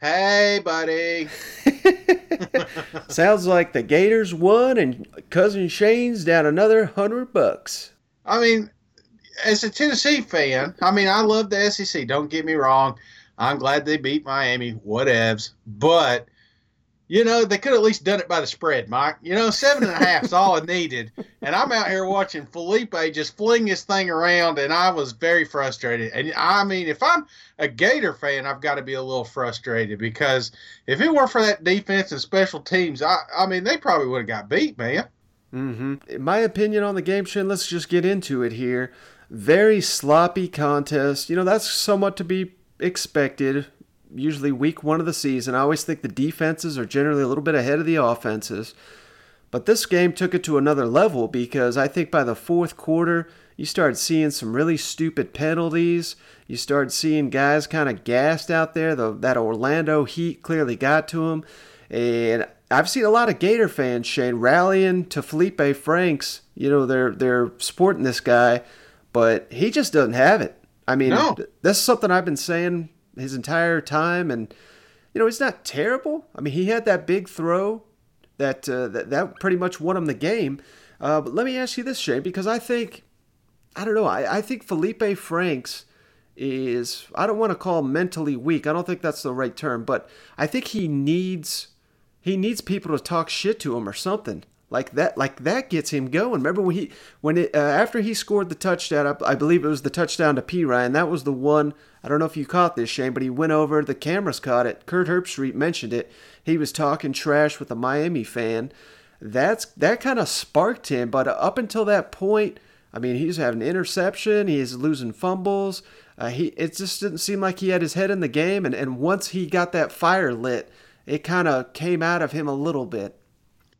Hey, buddy. Sounds like the Gators won and cousin Shane's down another hundred bucks. I mean, as a Tennessee fan, I mean, I love the SEC. Don't get me wrong. I'm glad they beat Miami, whatevs. But you know, they could at least done it by the spread, Mike. You know, seven and a half is all it needed. And I'm out here watching Feleipe just fling his thing around, and I was very frustrated. And I mean, if I'm a Gator fan, I've got to be a little frustrated because if it weren't for that defense and special teams, I, I mean, they probably would have got beat, man. Mm-hmm. My opinion on the game, Shane, let's just get into it here. Very sloppy contest. You know, that's somewhat to be expected usually week one of the season. I always think the defenses are generally a little bit ahead of the offenses. But this game took it to another level because I think by the fourth quarter, you started seeing some really stupid penalties. You started seeing guys kind of gassed out there. The, that Orlando heat clearly got to them. And I've seen a lot of Gator fans, Shane, rallying to Feleipe Franks. You know, they're they're supporting this guy, but he just doesn't have it. I mean, no. that's something I've been saying his entire time, and you know he's not terrible. I mean, he had that big throw that uh, that that pretty much won him the game. Uh, but let me ask you this, Shane, because I think I don't know. I, I think Feleipe Franks is I don't want to call mentally weak. I don't think that's the right term, but I think he needs he needs people to talk shit to him or something like that like that gets him going remember when he when it uh, after he scored the touchdown I, I, believe it was the touchdown to P Ryan. that was the one I don't know if you caught this Shane but he went over the cameras caught it. Kirk Herbstreit mentioned it. He was talking trash with a Miami fan. That's that kind of sparked him but up until that point I mean he's having interception he's losing fumbles. Uh, he it just didn't seem like he had his head in the game and, and once he got that fire lit it kind of came out of him a little bit.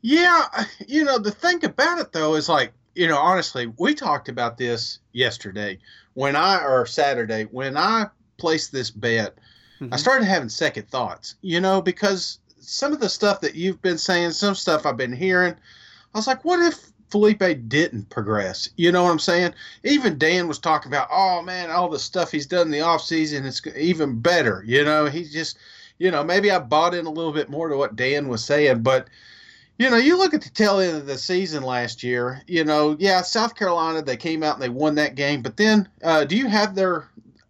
Yeah, you know, the thing about it though is like, you know, honestly, we talked about this yesterday when I or Saturday when I placed this bet. Mm-hmm. I started having second thoughts, you know, because some of the stuff that you've been saying, some stuff I've been hearing, I was like, what if Feleipe didn't progress? You know what I'm saying? Even Dan was talking about, oh man, all the stuff he's done in the offseason, it's even better. You know, he's just, you know, maybe I bought in a little bit more to what Dan was saying, but you know, you look at the tail end of the season last year. You know, yeah, South Carolina they came out and they won that game, but then uh, do you have their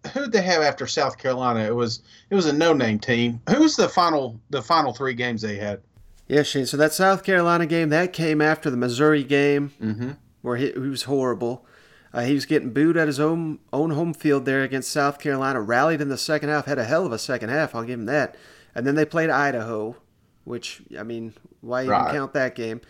who did they have after South Carolina? It was it was a no name team. Who was the final the final three games they had? Yeah, Shane. So that South Carolina game that came after the Missouri game, mm-hmm. where he, he, was horrible. Uh, he was getting booed at his own own home field there against South Carolina. Rallied in the second half, had a hell of a second half. I'll give him that. And then they played Idaho, which I mean, why even right. count that game?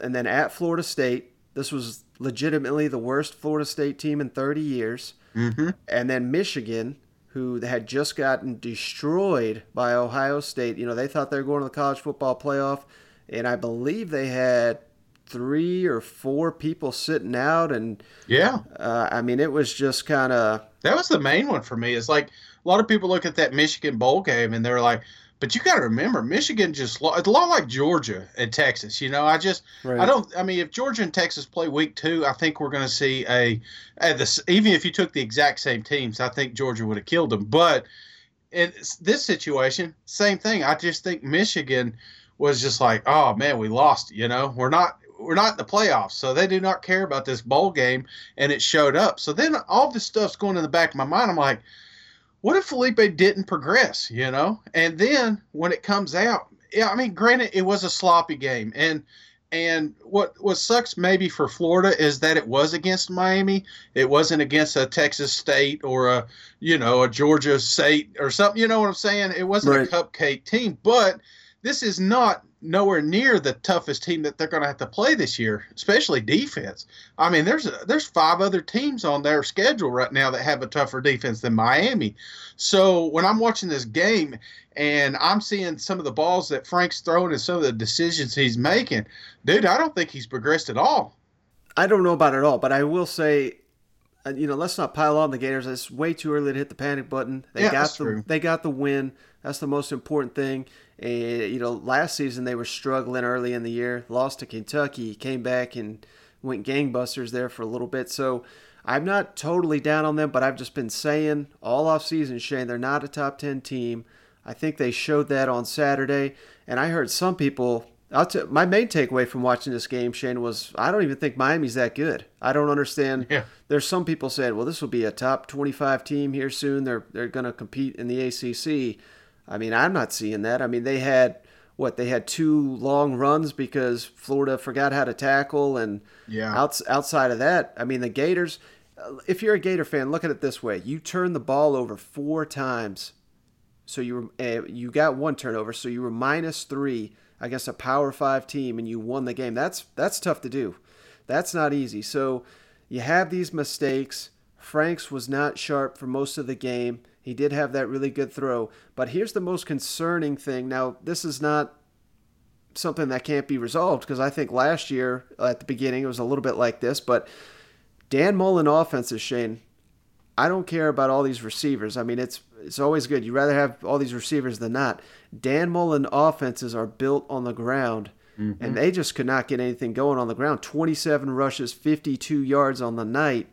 And then at Florida State, this was legitimately the worst Florida State team in 30 years. Mm-hmm. And then Michigan, who had just gotten destroyed by Ohio State. You know, they thought they were going to the college football playoff, and I believe they had three or four people sitting out. And yeah, uh, I mean, it was just kind of that was the main one for me. It's like a lot of people look at that Michigan bowl game and they're like, But you got to remember, Michigan just it's a lot like Georgia and Texas. You know, I just Right. I don't. I mean, if Georgia and Texas play week two, I think we're going to see a, a this, even if you took the exact same teams, I think Georgia would have killed them. But in this situation, same thing. I just think Michigan was just like, oh man, we lost. You know, we're not we're not in the playoffs, so they do not care about this bowl game, and it showed up. So then all this stuff's going in the back of my mind. I'm like, what if Feleipe didn't progress? You know, and then when it comes out, yeah, I mean, granted, it was a sloppy game, and and what what sucks maybe for Florida is that it was against Miami. It wasn't against a Texas State or a you know a Georgia State or something. You know what I'm saying? It wasn't Right. a cupcake team, but this is not nowhere near the toughest team that they're going to have to play this year, especially defense. I mean, there's there's five other teams on their schedule right now that have a tougher defense than Miami. So when I'm watching this game and I'm seeing some of the balls that Franks throwing and some of the decisions he's making, dude, I don't think he's progressed at all. I don't know about it all, but I will say, uh, you know, let's not pile on the Gators. It's way too early to hit the panic button. They Yeah, got the true. they got the win. That's the most important thing. Uh, you know, last season they were struggling early in the year, lost to Kentucky, came back and went gangbusters there for a little bit. So I'm not totally down on them, but I've just been saying all off season, Shane, they're not a top ten team. I think they showed that on Saturday, and I heard some people. I'll t- my main takeaway from watching this game, Shane, was I don't even think Miami's that good. I don't understand. Yeah. There's some people saying, well, this will be a top 25 team here soon. They're they're going to compete in the ACC. I mean, I'm not seeing that. I mean, they had what they had two long runs because Florida forgot how to tackle, and Yeah. outs, outside of that, I mean, the Gators. uh, If you're a Gator fan, look at it this way: you turn the ball over four times so you were uh, you got one turnover, so you were minus three against a Power Five team, and you won the game. That's that's tough to do. That's not easy. So you have these mistakes. Franks was not sharp for most of the game. He did have that really good throw, but here's the most concerning thing. Now this is not something that can't be resolved because I think last year at the beginning it was a little bit like this, but Dan Mullen offenses, Shane, I don't care about all these receivers. I mean, it's it's always good. You'd rather have all these receivers than not. Dan Mullen offenses are built on the ground, and mm-hmm. they just could not get anything going on the ground. 27 rushes, 52 yards on the night.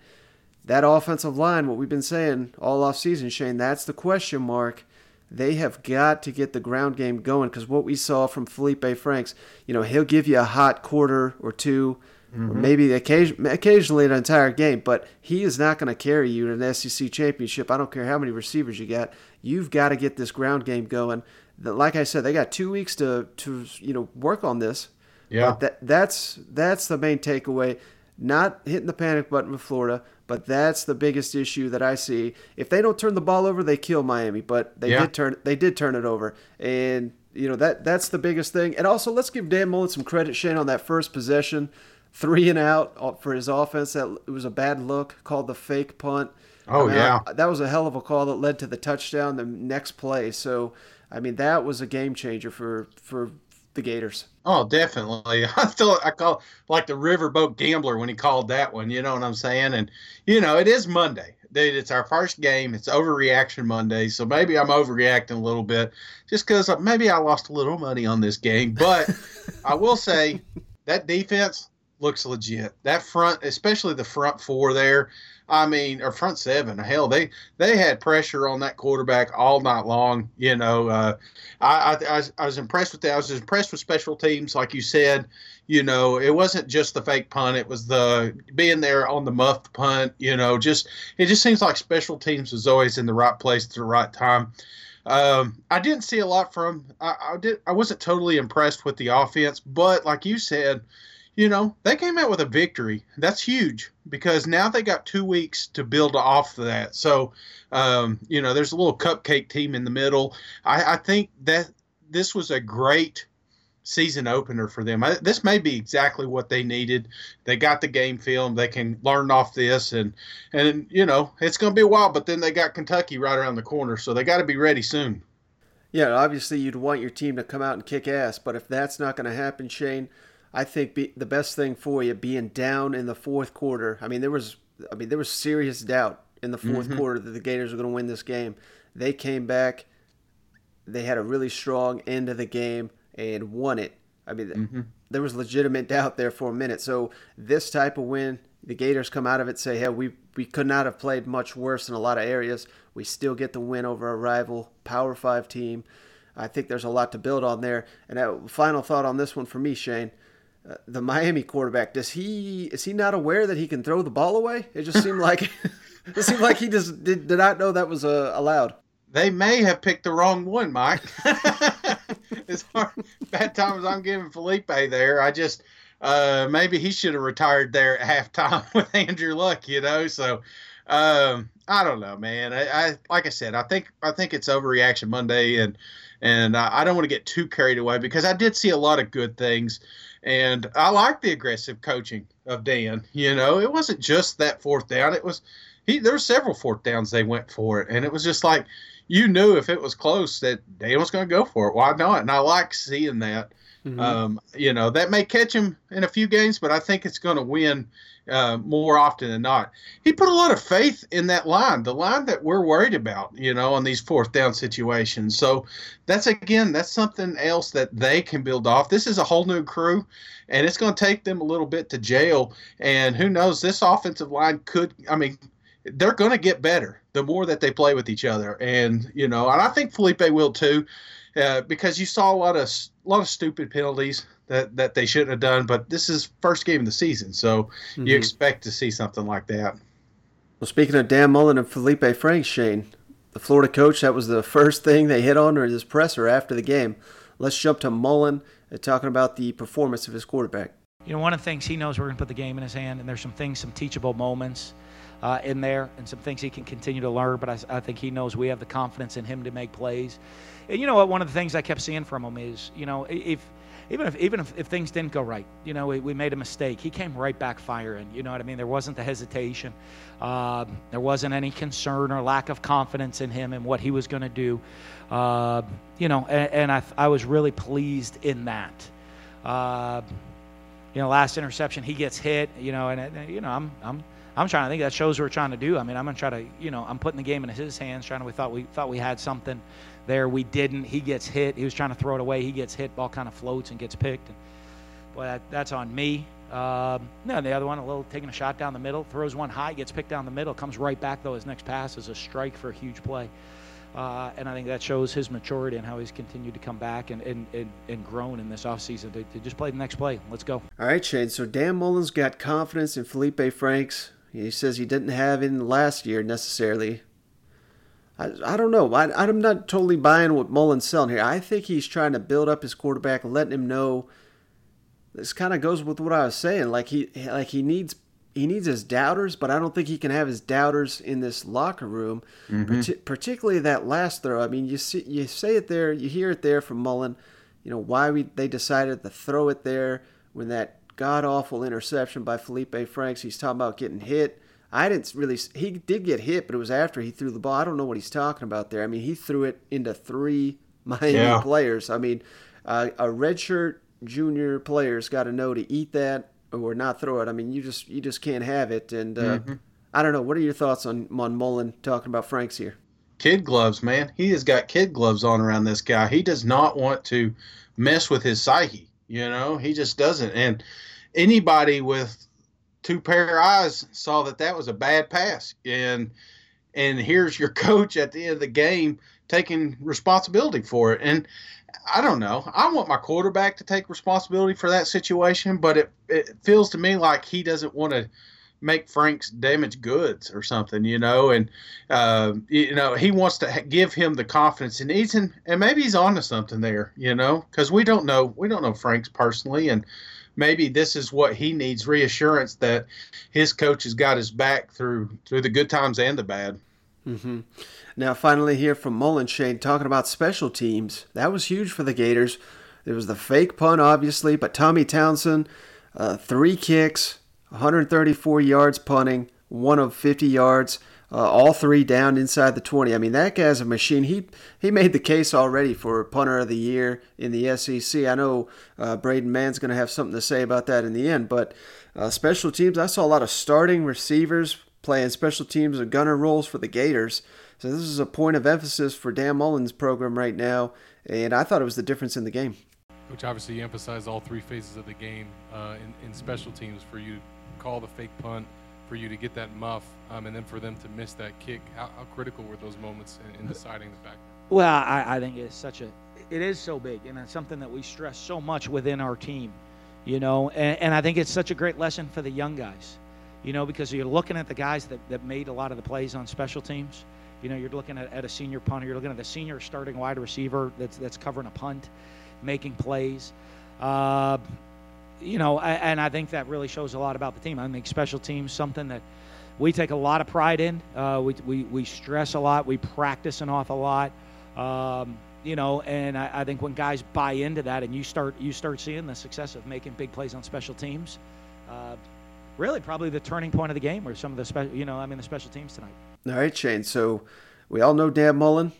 That offensive line, what we've been saying all off season, Shane, that's the question mark. They have got to get the ground game going because what we saw from Feleipe Franks, you know, he'll give you a hot quarter or 2 or mm-hmm. maybe occasion, occasionally an entire game, but he is not going to carry you to an SEC championship. I don't care how many receivers you got. You've got to get this ground game going. Like I said, they got two weeks to to you know work on this. Yeah. But that, that's that's the main takeaway. Not hitting the panic button with Florida, but that's the biggest issue that I see. If they don't turn the ball over, they kill Miami. But they Yeah. did turn they did turn it over, and you know that that's the biggest thing. And also, let's give Dan Mullen some credit, Shane, on that first possession, three and out uh, for his offense. That it was a bad look, called the fake punt. Oh, I yeah. that was a hell of a call that led to the touchdown the next play. So, I mean, that was a game changer for for the Gators. Oh, definitely. I still I call like the riverboat gambler when he called that one. You know what I'm saying? And you know, it is Monday, dude. It's our first game. It's overreaction Monday, so maybe I'm overreacting a little bit, just because maybe I lost a little money on this game. But I will say that defense looks legit. That front, especially the front four there. I mean, or front seven. Hell, they they had pressure on that quarterback all night long. You know, uh, I, I, I, was, impressed with that. I was impressed with special teams, like you said. You know, it wasn't just the fake punt; it was the being there on the muffed punt. You know, just it just seems like special teams was always in the right place at the right time. Um, I didn't see a lot from. I, I did. I wasn't totally impressed with the offense, but like you said, you know, they came out with a victory. That's huge because now they got two weeks to build off of that. So, um, you know, there's a little cupcake team in the middle. I, I think that this was a great season opener for them. I, this may be exactly what they needed. They got the game film. They can learn off this, and and you know, it's going to be a while. But then they got Kentucky right around the corner, so they got to be ready soon. Yeah, obviously you'd want your team to come out and kick ass, but if that's not going to happen, Shane, I think be, the best thing for you being down in the fourth quarter. I mean, there was, I mean, there was serious doubt in the 4th Mhm. quarter that the Gators were going to win this game. They came back. they had a really strong end of the game and won it. I mean, mm-hmm. there was legitimate doubt there for a minute. So this type of win, the Gators come out of it say, "Hey, we we could not have played much worse in a lot of areas. We still get the win over a rival Power Five team." I think there's a lot to build on there. And a final thought on this one for me, Shane. Uh, the Miami quarterback does he is he not aware that he can throw the ball away? It just seemed like it seemed like he just did, did not know that was uh, allowed. They may have picked the wrong one, Mike. as hard bad times I'm giving Feleipe there, I just uh, maybe he should have retired there at halftime with Andrew Luck, you know. So um, I don't know, man. I, I, like I said, I think I think it's overreaction Monday, and and I, I don't want to get too carried away because I did see a lot of good things, and I like the aggressive coaching of Dan. You know, it wasn't just that fourth down; it was he. There were several fourth downs they went for it, and it was just like you knew if it was close that Dan was going to go for it. Why not? And I like seeing that. Mm-hmm. Um, you know, that may catch him in a few games, but I think it's going to win uh, more often than not. He put a lot of faith in that line, the line that we're worried about, you know, on these fourth down situations. So that's again, that's something else that they can build off. This is a whole new crew, and it's going to take them a little bit to jail. And who knows, this offensive line could, I mean, they're going to get better the more that they play with each other. And you know, and I think Feleipe will too, uh, because you saw a lot of a lot of stupid penalties that that they shouldn't have done. But this is first game of the season, so mm-hmm. you expect to see something like that. Well, speaking of Dan Mullen and Feleipe Franks, Shane, the Florida coach, that was the first thing they hit on during his presser after the game. Let's jump to Mullen and talking about the performance of his quarterback. You know, one of the things he knows we're going to put the game in his hand, and there's some things, some teachable moments uh, in there and some things he can continue to learn. But I, I, think he knows we have the confidence in him to make plays. And you know what? One of the things I kept seeing from him is, you know, if even if even if, if things didn't go right, you know, we, we made a mistake. He came right back firing. You know what I mean? There wasn't the hesitation. Uh, there wasn't any concern or lack of confidence in him and what he was going to do. Uh, you know, and, and, I, I was really pleased in that. Uh, you know, last interception he gets hit. You know, and, and you know I'm I'm I'm trying to think that shows we're trying to do. I mean, I'm gonna try to, you know, I'm putting the game in his hands. Trying to, we thought we thought we had something there. We didn't. He gets hit. He was trying to throw it away. He gets hit. Ball kind of floats and gets picked. And boy, that, that's on me. Um, no, the other one, a little taking a shot down the middle, throws one high, gets picked down the middle, comes right back though. His next pass is a strike for a huge play. Uh, and I think that shows his maturity and how he's continued to come back and, and, and, and grown in this offseason to, to just play the next play. Let's go. All right, Shane. So Dan Mullen's got confidence in Feleipe Franks. He says he didn't have in last year necessarily. I, I don't know. I, I'm not totally buying what Mullen's selling here. I think he's trying to build up his quarterback, letting him know. This kind of goes with what I was saying. Like he like he needs he needs his doubters, but I don't think he can have his doubters in this locker room. Mm-hmm. particularly that last throw. I mean, you see, you say it there, you hear it there from Mullen. You know why we they decided to throw it there when that god awful interception by Feleipe Franks. He's talking about getting hit. I didn't really. He did get hit, but it was after he threw the ball. I don't know what he's talking about there. I mean, he threw it into three Miami yeah. players. I mean, uh, a redshirt junior player's got to know to eat that or not throw it. I mean, you just you just can't have it. And uh, mm-hmm. I don't know. What are your thoughts on on Mullen talking about Franks here? Kid gloves, man. He has got kid gloves on around this guy. He does not want to mess with his psyche. You know, he just doesn't. And anybody with two pair of eyes saw that that was a bad pass. And and here's your coach at the end of the game taking responsibility for it. And i don't know. I want my quarterback to take responsibility for that situation but it, it feels to me like he doesn't want to make Franks damaged goods or something you know and uh, you know he wants to give him the confidence he needs and, and maybe he's onto something there you know because we don't know we don't know Franks personally and maybe this is what he needs reassurance that his coach has got his back through through the good times and the bad. Mm-hmm. Now, finally, here from Mullen Shane talking about special teams. That was huge for the Gators. There was the fake punt, obviously, but Tommy Townsend, uh, three kicks, 134 yards punting, one of 50 yards uh, all three down inside the 20. I mean, that guy's a machine. He he made the case already for punter of the year in the SEC. I know uh, Braden Mann's going to have something to say about that in the end, but uh, special teams, I saw a lot of starting receivers playing special teams and gunner roles for the Gators. So this is a point of emphasis for Dan Mullen's program right now, and I thought it was the difference in the game. Which obviously emphasized all three phases of the game uh, in, in special teams for you call the fake punt, for you to get that muff, um, and then for them to miss that kick. How, how critical were those moments in, in deciding the fact? Well, I, I think it's such a, it is so big, and it's something that we stress so much within our team, you know, and, and I think it's such a great lesson for the young guys, you know, because you're looking at the guys that, that made a lot of the plays on special teams you know, you're looking at, at a senior punter, you're looking at a senior starting wide receiver that's that's covering a punt, making plays. Uh, you know, and I think that really shows a lot about the team. I think special teams something that we take a lot of pride in. Uh, we, we, we stress a lot. We practice an awful lot. Um, you know, and I, I, think when guys buy into that, and you start you start seeing the success of making big plays on special teams, uh, really probably the turning point of the game, or some of the special, you know, I mean the special teams tonight. All right, Shane. So we all know Dan Mullen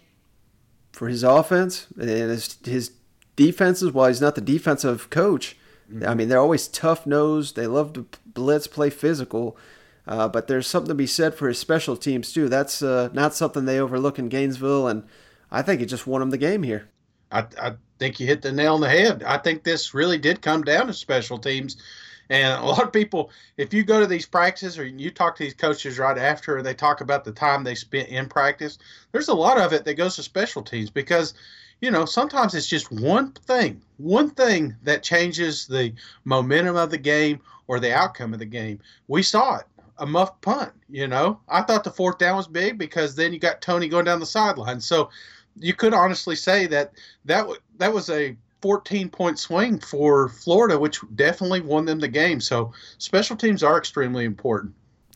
for his offense and his, his defenses. While he's not the defensive coach, mm-hmm. I mean they're always tough nosed. They love to blitz, play physical. Uh, but there's something to be said for his special teams too. That's uh, not something they overlook in Gainesville, and I think it just won them the game here. I, I think you hit the nail on the head. I think this really did come down to special teams. And a lot of people, if you go to these practices or you talk to these coaches right after, they talk about the time they spent in practice. There's a lot of it that goes to special teams because, you know, sometimes it's just one thing, one thing that changes the momentum of the game or the outcome of the game. We saw it a muff punt. You know, I thought the fourth down was big because then you got Tony going down the sideline. So you could honestly say that that w- that was a 14 point swing for Florida, which definitely won them the game. So special teams are extremely important.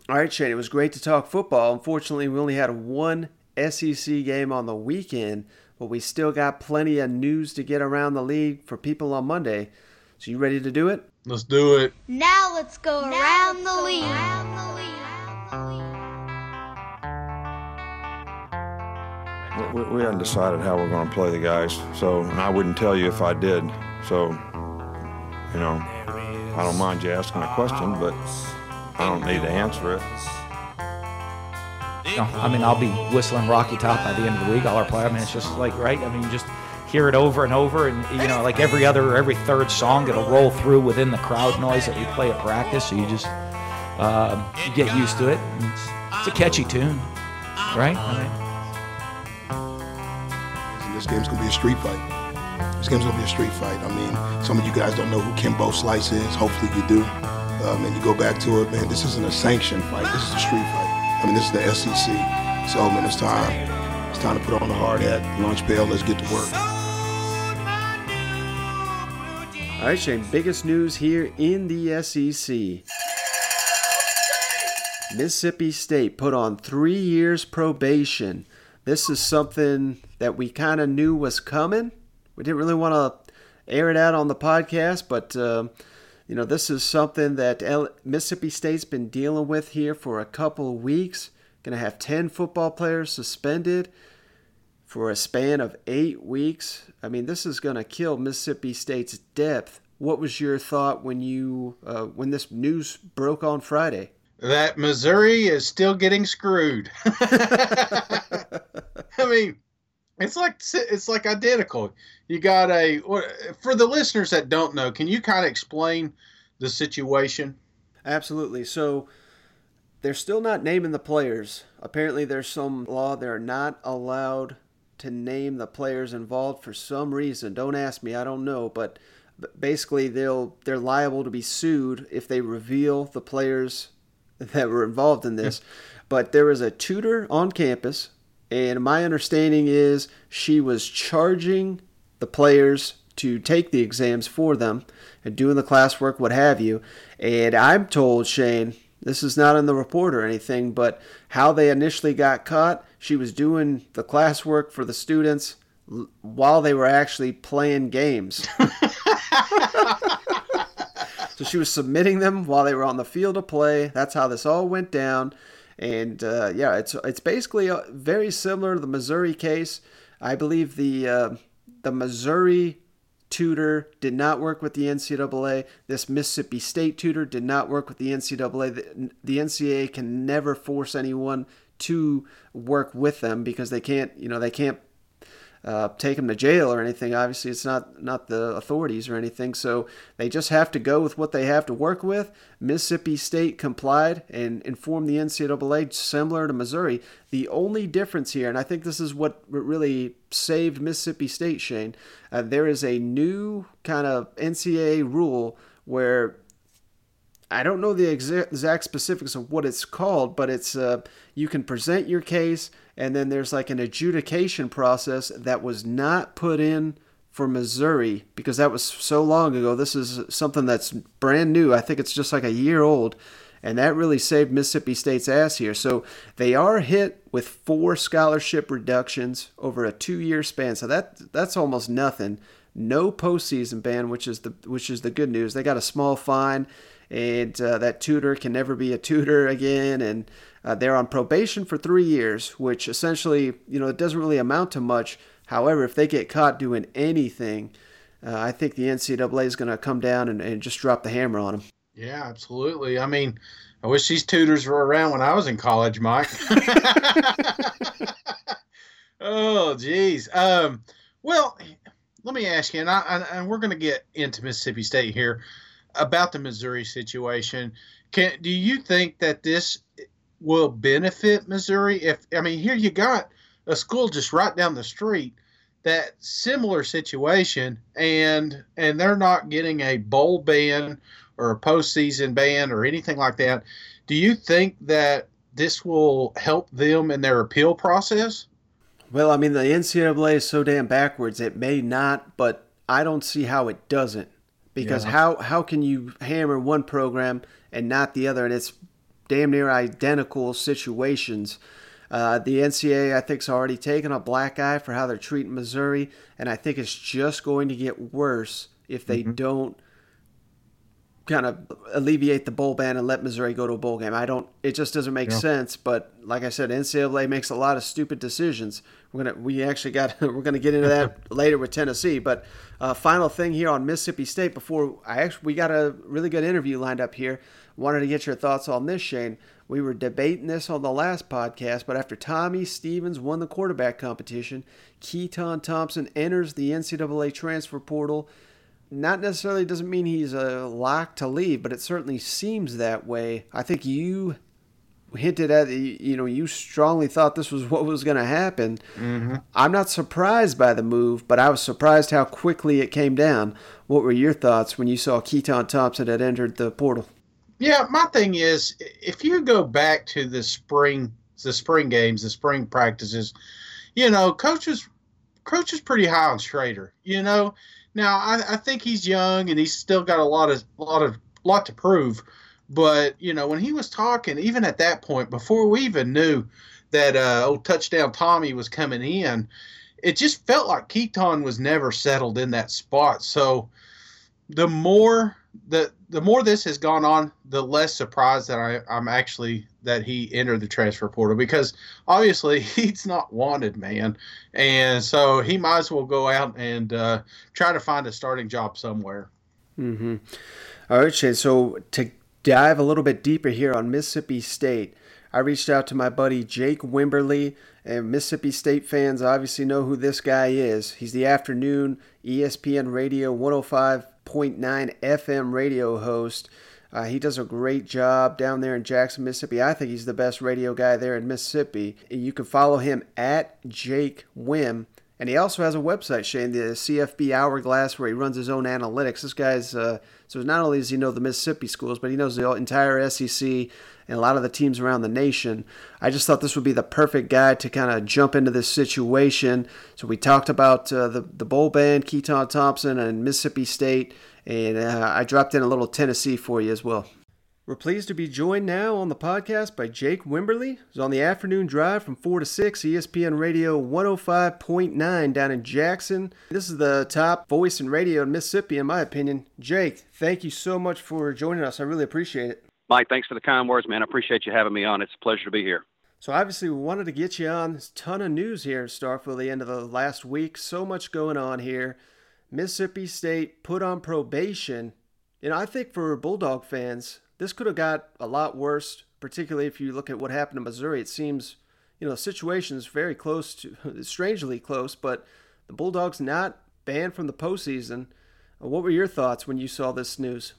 All right, Shane, it was great to talk football. Unfortunately, we only had one SEC game on the weekend, but we still got plenty of news to get around the league for people on Monday. So you ready to do it? Let's do it. Now let's go now around, let's the go around the league. we, we hadn't decided how we're going to play the guys. So, and I wouldn't tell you if I did. So, you know, I don't mind you asking a question, but I don't need to answer it. I mean, I'll be whistling Rocky Top by the end of the week. All our play. I mean, it's just like right. I mean, just hear it over and over, and you know, like every other, every third song, it'll roll through within the crowd noise that we play at practice. So you just um, you get used to it. It's, it's, a catchy tune, right? I mean, this game's gonna be a street fight. This game's gonna be a street fight. I mean, some of you guys don't know who Kimbo Slice is. Hopefully you do. Um, and you go back to it, man. This isn't a sanctioned fight. This is a street fight. I mean, this is the SEC. So, man, it's time. It's time to put on the hard hat, lunch bell. Let's get to work. All right, Shane. Biggest news here in the SEC. Mississippi State put on three years probation this is something that we kind of knew was coming. We didn't really want to air it out on the podcast, but uh, you know, this is something that Mississippi State's been dealing with here for a couple of weeks. Going to have 10 football players suspended for a span of eight weeks. I mean, this is going to kill Mississippi State's depth. What was your thought when you uh, when this news broke on Friday? that Missouri is still getting screwed. I mean, it's like it's like identical. You got a for the listeners that don't know, can you kind of explain the situation? Absolutely. So they're still not naming the players. Apparently, there's some law they're not allowed to name the players involved for some reason. Don't ask me, I don't know, but basically they'll they're liable to be sued if they reveal the players that were involved in this. but there was a tutor on campus, and my understanding is she was charging the players to take the exams for them and doing the classwork, what have you. And I'm told, Shane, this is not in the report or anything, but how they initially got caught, she was doing the classwork for the students while they were actually playing games. So she was submitting them while they were on the field of play. That's how this all went down. And uh, yeah, it's it's basically uh, very similar to the Missouri case. I believe the uh, the Missouri tutor did not work with the NCAA. This Mississippi State tutor did not work with the NCAA. The, the NCAA can never force anyone to work with them because they can't, you know, they can't uh, take them to jail or anything. Obviously, it's not not the authorities or anything. So they just have to go with what they have to work with. Mississippi State complied and informed the NCAA similar to Missouri. The only difference here, and I think this is what really saved Mississippi State, Shane. Uh, there is a new kind of NCAA rule where I don't know the exact specifics of what it's called, but it's uh, you can present your case and then there's like an adjudication process that was not put in for Missouri because that was so long ago. This is something that's brand new. I think it's just like a year old. And that really saved Mississippi State's ass here. So they are hit with four scholarship reductions over a two-year span. So that that's almost nothing. No postseason ban, which is the which is the good news. They got a small fine, and uh, that tutor can never be a tutor again. And uh, they're on probation for three years, which essentially, you know, it doesn't really amount to much. However, if they get caught doing anything, uh, I think the NCAA is going to come down and, and just drop the hammer on them. Yeah, absolutely. I mean, I wish these tutors were around when I was in college, Mike. oh, geez. Um, well, let me ask you, and, I, and we're going to get into Mississippi State here about the Missouri situation. Can do you think that this will benefit Missouri if I mean here you got a school just right down the street that similar situation and and they're not getting a bowl ban or a postseason ban or anything like that. Do you think that this will help them in their appeal process? Well, I mean the NCAA is so damn backwards it may not, but I don't see how it doesn't. Because yeah. how how can you hammer one program and not the other? And it's damn near identical situations. Uh, the NCAA, I think, has already taken a black eye for how they're treating Missouri, and I think it's just going to get worse if they mm-hmm. don't kind of alleviate the bowl ban and let Missouri go to a bowl game. I don't. It just doesn't make yeah. sense. But like I said, NCAA makes a lot of stupid decisions. We're gonna. We actually got. we're gonna get into that later with Tennessee. But uh, final thing here on Mississippi State before I actually we got a really good interview lined up here. Wanted to get your thoughts on this, Shane. We were debating this on the last podcast, but after Tommy Stevens won the quarterback competition, Keytaon Thompson enters the NCAA transfer portal. Not necessarily doesn't mean he's a lock to leave, but it certainly seems that way. I think you hinted at you know you strongly thought this was what was going to happen. Mm-hmm. I'm not surprised by the move, but I was surprised how quickly it came down. What were your thoughts when you saw Keytaon Thompson had entered the portal? Yeah, my thing is, if you go back to the spring, the spring games, the spring practices, you know, coaches, coach is pretty high on Shrader. You know, now I, I think he's young and he's still got a lot of, lot of, lot to prove. But you know, when he was talking, even at that point, before we even knew that uh, old touchdown Tommy was coming in, it just felt like Keytaon was never settled in that spot. So the more the the more this has gone on, the less surprised that I, I'm actually that he entered the transfer portal because obviously he's not wanted, man, and so he might as well go out and uh, try to find a starting job somewhere. Mm-hmm. All right, Shane. So to dive a little bit deeper here on Mississippi State, I reached out to my buddy Jake Wimberly, and Mississippi State fans obviously know who this guy is. He's the afternoon ESPN Radio 105.9 FM radio host. Uh, he does a great job down there in Jackson, Mississippi. I think he's the best radio guy there in Mississippi. You can follow him at Jake Wim. And he also has a website, Shane, the CFB Hourglass, where he runs his own analytics. This guy's, uh, so not only does he know the Mississippi schools, but he knows the entire SEC and a lot of the teams around the nation. I just thought this would be the perfect guy to kind of jump into this situation. So we talked about uh, the, the bowl band, Keytaon Thompson, and Mississippi State, and uh, I dropped in a little Tennessee for you as well. We're pleased to be joined now on the podcast by Jake Wimberly, who's on the afternoon drive from 4 to 6, ESPN Radio 105.9 down in Jackson. This is the top voice in radio in Mississippi, in my opinion. Jake, thank you so much for joining us. I really appreciate it. Mike, thanks for the kind words, man. I appreciate you having me on. It's a pleasure to be here. So obviously we wanted to get you on. There's a ton of news here in Starkville the end of the last week. So much going on here. Mississippi State put on probation. And I think for Bulldog fans, this could have got a lot worse, particularly if you look at what happened to Missouri. It seems you know, the situation's very close to, strangely close, but the Bulldogs not banned from the postseason. What were your thoughts when you saw this news?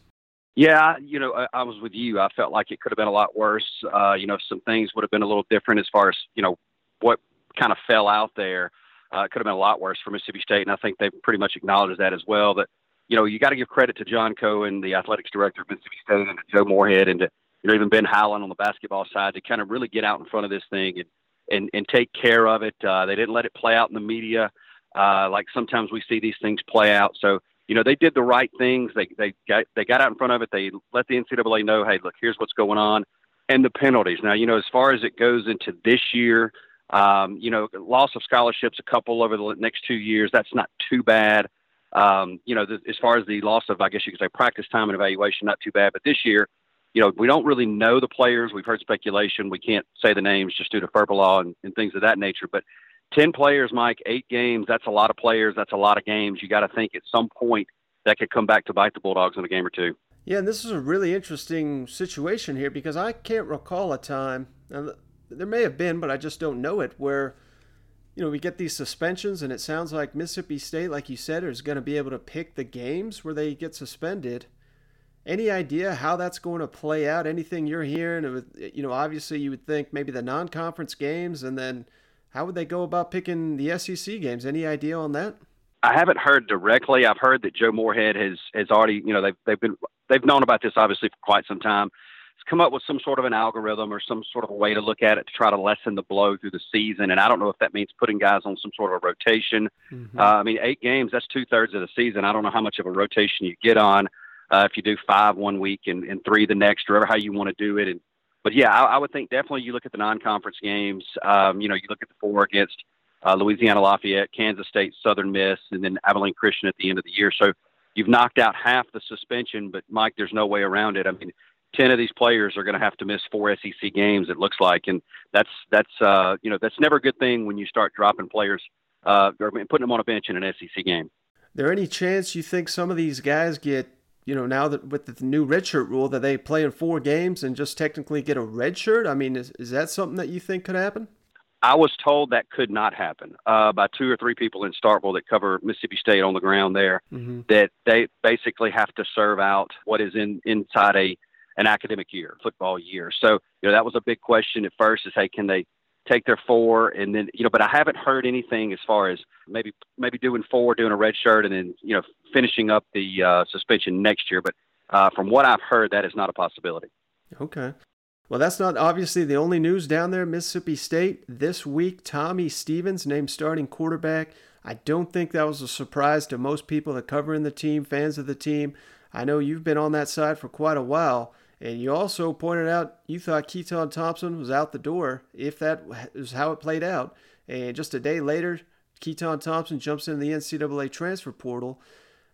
Yeah, you know, I, I was with you. I felt like it could have been a lot worse. Uh, you know, some things would have been a little different as far as you know what kind of fell out there. Uh, it could have been a lot worse for Mississippi State, and I think they pretty much acknowledged that as well. That you know, you got to give credit to John Cohen, the athletics director of Mississippi State, and to Joe Moorhead, and to you know even Ben Howland on the basketball side to kind of really get out in front of this thing and and, and take care of it. Uh, they didn't let it play out in the media uh, like sometimes we see these things play out. So you know they did the right things. They they got they got out in front of it. They let the NCAA know, hey, look, here's what's going on, and the penalties. Now you know as far as it goes into this year. Um, you know, loss of scholarships, a couple over the next two years. That's not too bad. Um, you know, as far as the loss of, I guess you could say, practice time and evaluation, not too bad. But this year, you know, we don't really know the players. We've heard speculation. We can't say the names just due to FERPA law and, and things of that nature. But 10 players, Mike, eight games, that's a lot of players. That's a lot of games. You got to think at some point that could come back to bite the Bulldogs in a game or two. Yeah, and this is a really interesting situation here because I can't recall a time, there may have been, but I just don't know it, where, you know, we get these suspensions and it sounds like Mississippi State, like you said, is going to be able to pick the games where they get suspended any idea how that's going to play out? Anything you're hearing? You know, obviously you would think maybe the non-conference games, and then how would they go about picking the SEC games? Any idea on that? I haven't heard directly. I've heard that Joe Moorhead has has already, you know, they've they've been they've known about this obviously for quite some time. Come up with some sort of an algorithm or some sort of a way to look at it to try to lessen the blow through the season. And I don't know if that means putting guys on some sort of a rotation. Mm-hmm. Uh, I mean, eight games that's two thirds of the season. I don't know how much of a rotation you get on uh, if you do five one week and, and three the next, or how you want to do it. And but yeah, I, I would think definitely you look at the non-conference games. Um, you know, you look at the four against uh, Louisiana Lafayette, Kansas State, Southern Miss, and then Abilene Christian at the end of the year. So you've knocked out half the suspension, but Mike, there's no way around it. I mean, ten of these players are going to have to miss four SEC games. It looks like, and that's that's uh, you know that's never a good thing when you start dropping players uh, or putting them on a bench in an SEC game. There any chance you think some of these guys get you know, now that with the new redshirt rule that they play in four games and just technically get a red shirt? I mean, is, is that something that you think could happen? I was told that could not happen uh, by two or three people in Starkville that cover Mississippi State on the ground there. Mm-hmm. That they basically have to serve out what is in inside a an academic year, football year. So you know that was a big question at first: is hey, can they take their four? And then you know but i haven't heard anything as far as maybe maybe doing four doing a red shirt and then you know finishing up the uh, suspension next year. But uh, from what i've heard that is not a possibility. Okay. Well that's not obviously the only news down there mississippi state. This week tommy stevens named starting quarterback. I don't think that was a surprise to most people that cover in the team fans of the team. I know you've been on that side for quite a while and you also pointed out you thought Keytaon Thompson was out the door if that is how it played out. And just a day later, Keytaon Thompson jumps into the NCAA transfer portal.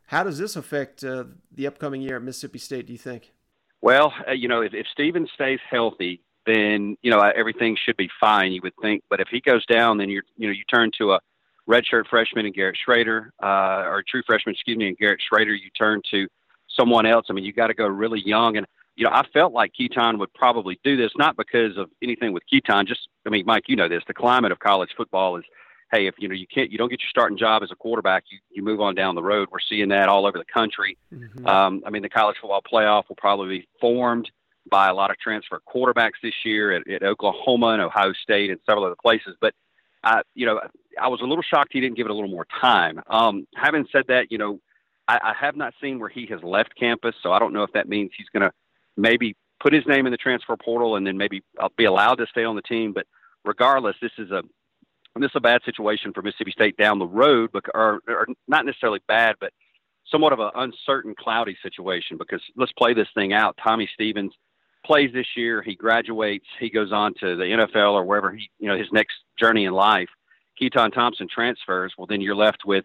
How does this affect uh, the upcoming year at Mississippi State, do you think? Well, uh, you know, if, if Steven stays healthy, then, you know, everything should be fine, you would think. But if he goes down, then you're, you know, you turn to a redshirt freshman in Garrett Shrader, uh, or true freshman, excuse me, in Garrett Shrader. You turn to someone else. I mean, you got to go really young. And you know, I felt like Keytaon would probably do this, not because of anything with Keytaon. Just, I mean, Mike, you know this. The climate of college football is, hey, if you know you can't, you don't get your starting job as a quarterback, you you move on down the road. We're seeing that all over the country. Mm-hmm. Um, I mean, the college football playoff will probably be formed by a lot of transfer quarterbacks this year at, at Oklahoma and Ohio State and several other places. But I, you know, I was a little shocked he didn't give it a little more time. Um, having said that, you know, I, I have not seen where he has left campus, so I don't know if that means he's going to maybe put his name in the transfer portal and then maybe uh, be allowed to stay on the team. But regardless, this is a this is a bad situation for Mississippi State down the road, or, or not necessarily bad, but somewhat of an uncertain, cloudy situation. Because let's play this thing out. Tommy Stevens plays this year. He graduates. He goes on to the NFL or wherever he, you know, his next journey in life. Keytaon Thompson transfers. Well, then you're left with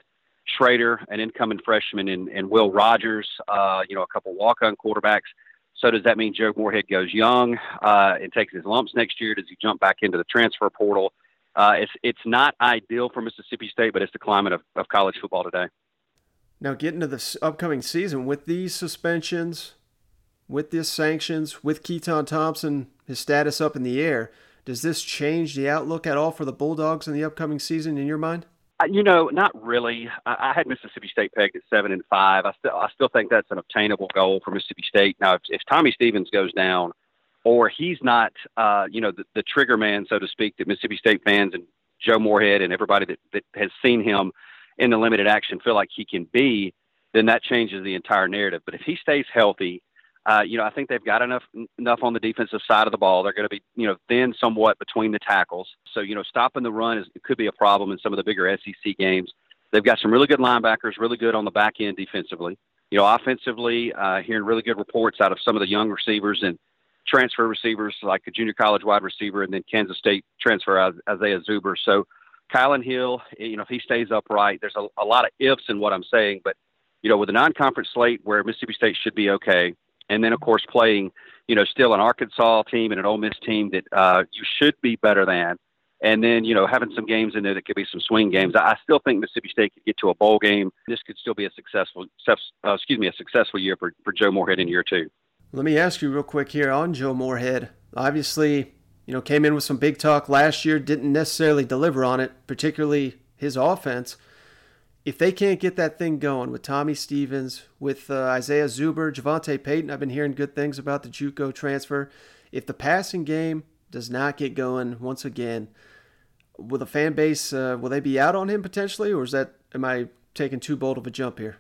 Shrader, an incoming freshman, and, and Will Rogers. Uh, you know, a couple walk-on quarterbacks. So does that mean Joe Moorhead goes young uh, and takes his lumps next year? Does he jump back into the transfer portal? Uh, it's it's not ideal for Mississippi State, but it's the climate of, of college football today. Now, getting to the upcoming season with these suspensions, with these sanctions, with Keytaon Thompson, his status up in the air, Does this change the outlook at all for the Bulldogs in the upcoming season in your mind? You know, not really. I, I had Mississippi State pegged at seven and five. I still, I still think that's an obtainable goal for Mississippi State. Now, if, if Tommy Stevens goes down, or he's not, uh, you know, the, the trigger man, so to speak, that Mississippi State fans and Joe Moorhead and everybody that, that has seen him in the limited action feel like he can be, then that changes the entire narrative. But if he stays healthy, uh, you know, I think they've got enough enough on the defensive side of the ball. They're going to be, you know, thin somewhat between the tackles. So, you know, stopping the run is could be a problem in some of the bigger SEC games. They've got some really good linebackers, really good on the back end defensively. You know, offensively, uh, hearing really good reports out of some of the young receivers and transfer receivers like a junior college wide receiver and then Kansas State transfer Isaiah Zuber. So Kylan Hill, you know, if he stays upright, there's a, a lot of ifs in what I'm saying, but you know, with a non-conference slate where Mississippi State should be okay, and then of course playing, you know, still an Arkansas team and an Ole Miss team that uh, you should be better than, and then you know having some games in there that could be some swing games. I, still think Mississippi State could get to a bowl game. This could still be a successful, uh, excuse me, a successful year for, for Joe Moorhead in year two. Let me ask you real quick here on Joe Moorhead. Obviously, you know, came in with some big talk last year, didn't necessarily deliver on it, particularly his offense. If they can't get that thing going with Tommy Stevens, with uh, Isaiah Zuber, JaVonta Payton, I've been hearing good things about the JUCO transfer. If the passing game does not get going once again, will the fan base uh, will they be out on him potentially, or is that am I taking too bold of a jump here?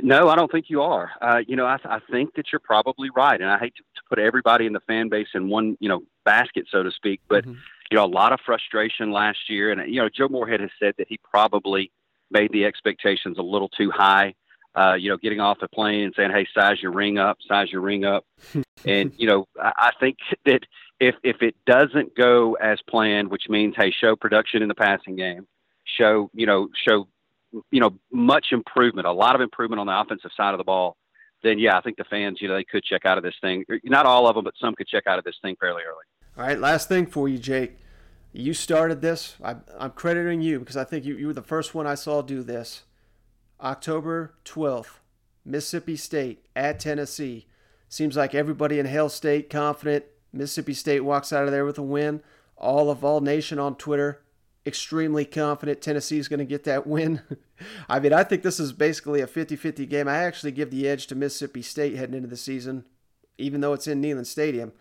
No, I don't think you are. Uh, you know, I, I think that you're probably right, and I hate to, to put everybody in the fan base in one, you know, basket, so to speak. But mm-hmm. you know, a lot of frustration last year, and you know, Joe Moorhead has said that he probably made the expectations a little too high. Uh, you know, getting off the plane and saying, "Hey, size your ring up, size your ring up," and you know, I, I think that if if it doesn't go as planned, which means, hey, show production in the passing game, show you know, show you know, much improvement, a lot of improvement on the offensive side of the ball, then yeah, I think the fans, you know, they could check out of this thing. Not all of them, but some could check out of this thing fairly early. All right, last thing for you, Jake. You started this. I, am crediting you because I think you, you were the first one I saw do this. October 12th, Mississippi State at Tennessee. Seems like everybody in Hail State confident. Mississippi State walks out of there with a win. All of Vol Nation on Twitter extremely confident Tennessee's going to get that win. I mean, I think this is basically a 50 50 game. I actually give the edge to Mississippi State heading into the season, even though it's in Neyland Stadium.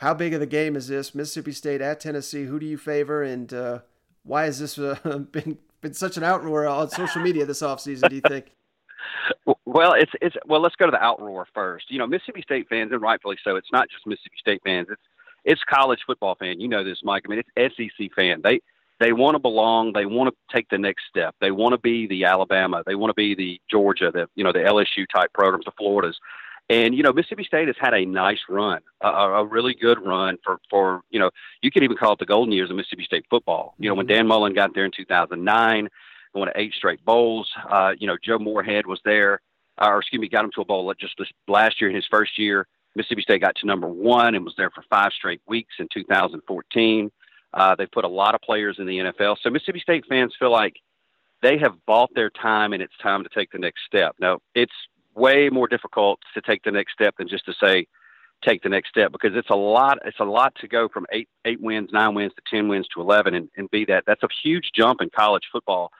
How big of the game is this? Mississippi State at Tennessee. Who do you favor, and uh, why has this uh, been been such an outroar on social media this offseason, do you think? Well, it's it's well. Let's go to the outroar first. You know, Mississippi State fans, and rightfully so. It's not just Mississippi State fans. It's it's college football fan. You know this, Mike. I mean, it's SEC fan. They they want to belong. They want to take the next step. They want to be the Alabama. They want to be the Georgia, the you know the LSU type programs, the Floridas. And you know Mississippi State has had a nice run, a, a really good run for for you know you could even call it the golden years of Mississippi State football. You know when Dan Mullen got there in 2009, won eight straight bowls. Uh, you know Joe Moorhead was there, or excuse me, got him to a bowl just this last year in his first year. Mississippi State got to number one and was there for five straight weeks in 2014. Uh, they've put a lot of players in the NFL. So Mississippi State fans feel like they have bought their time and it's time to take the next step. Now, it's way more difficult to take the next step than just to say, take the next step because it's a lot it's a lot to go from eight eight wins nine wins to ten wins to 11 and, and be that that's a huge jump in college football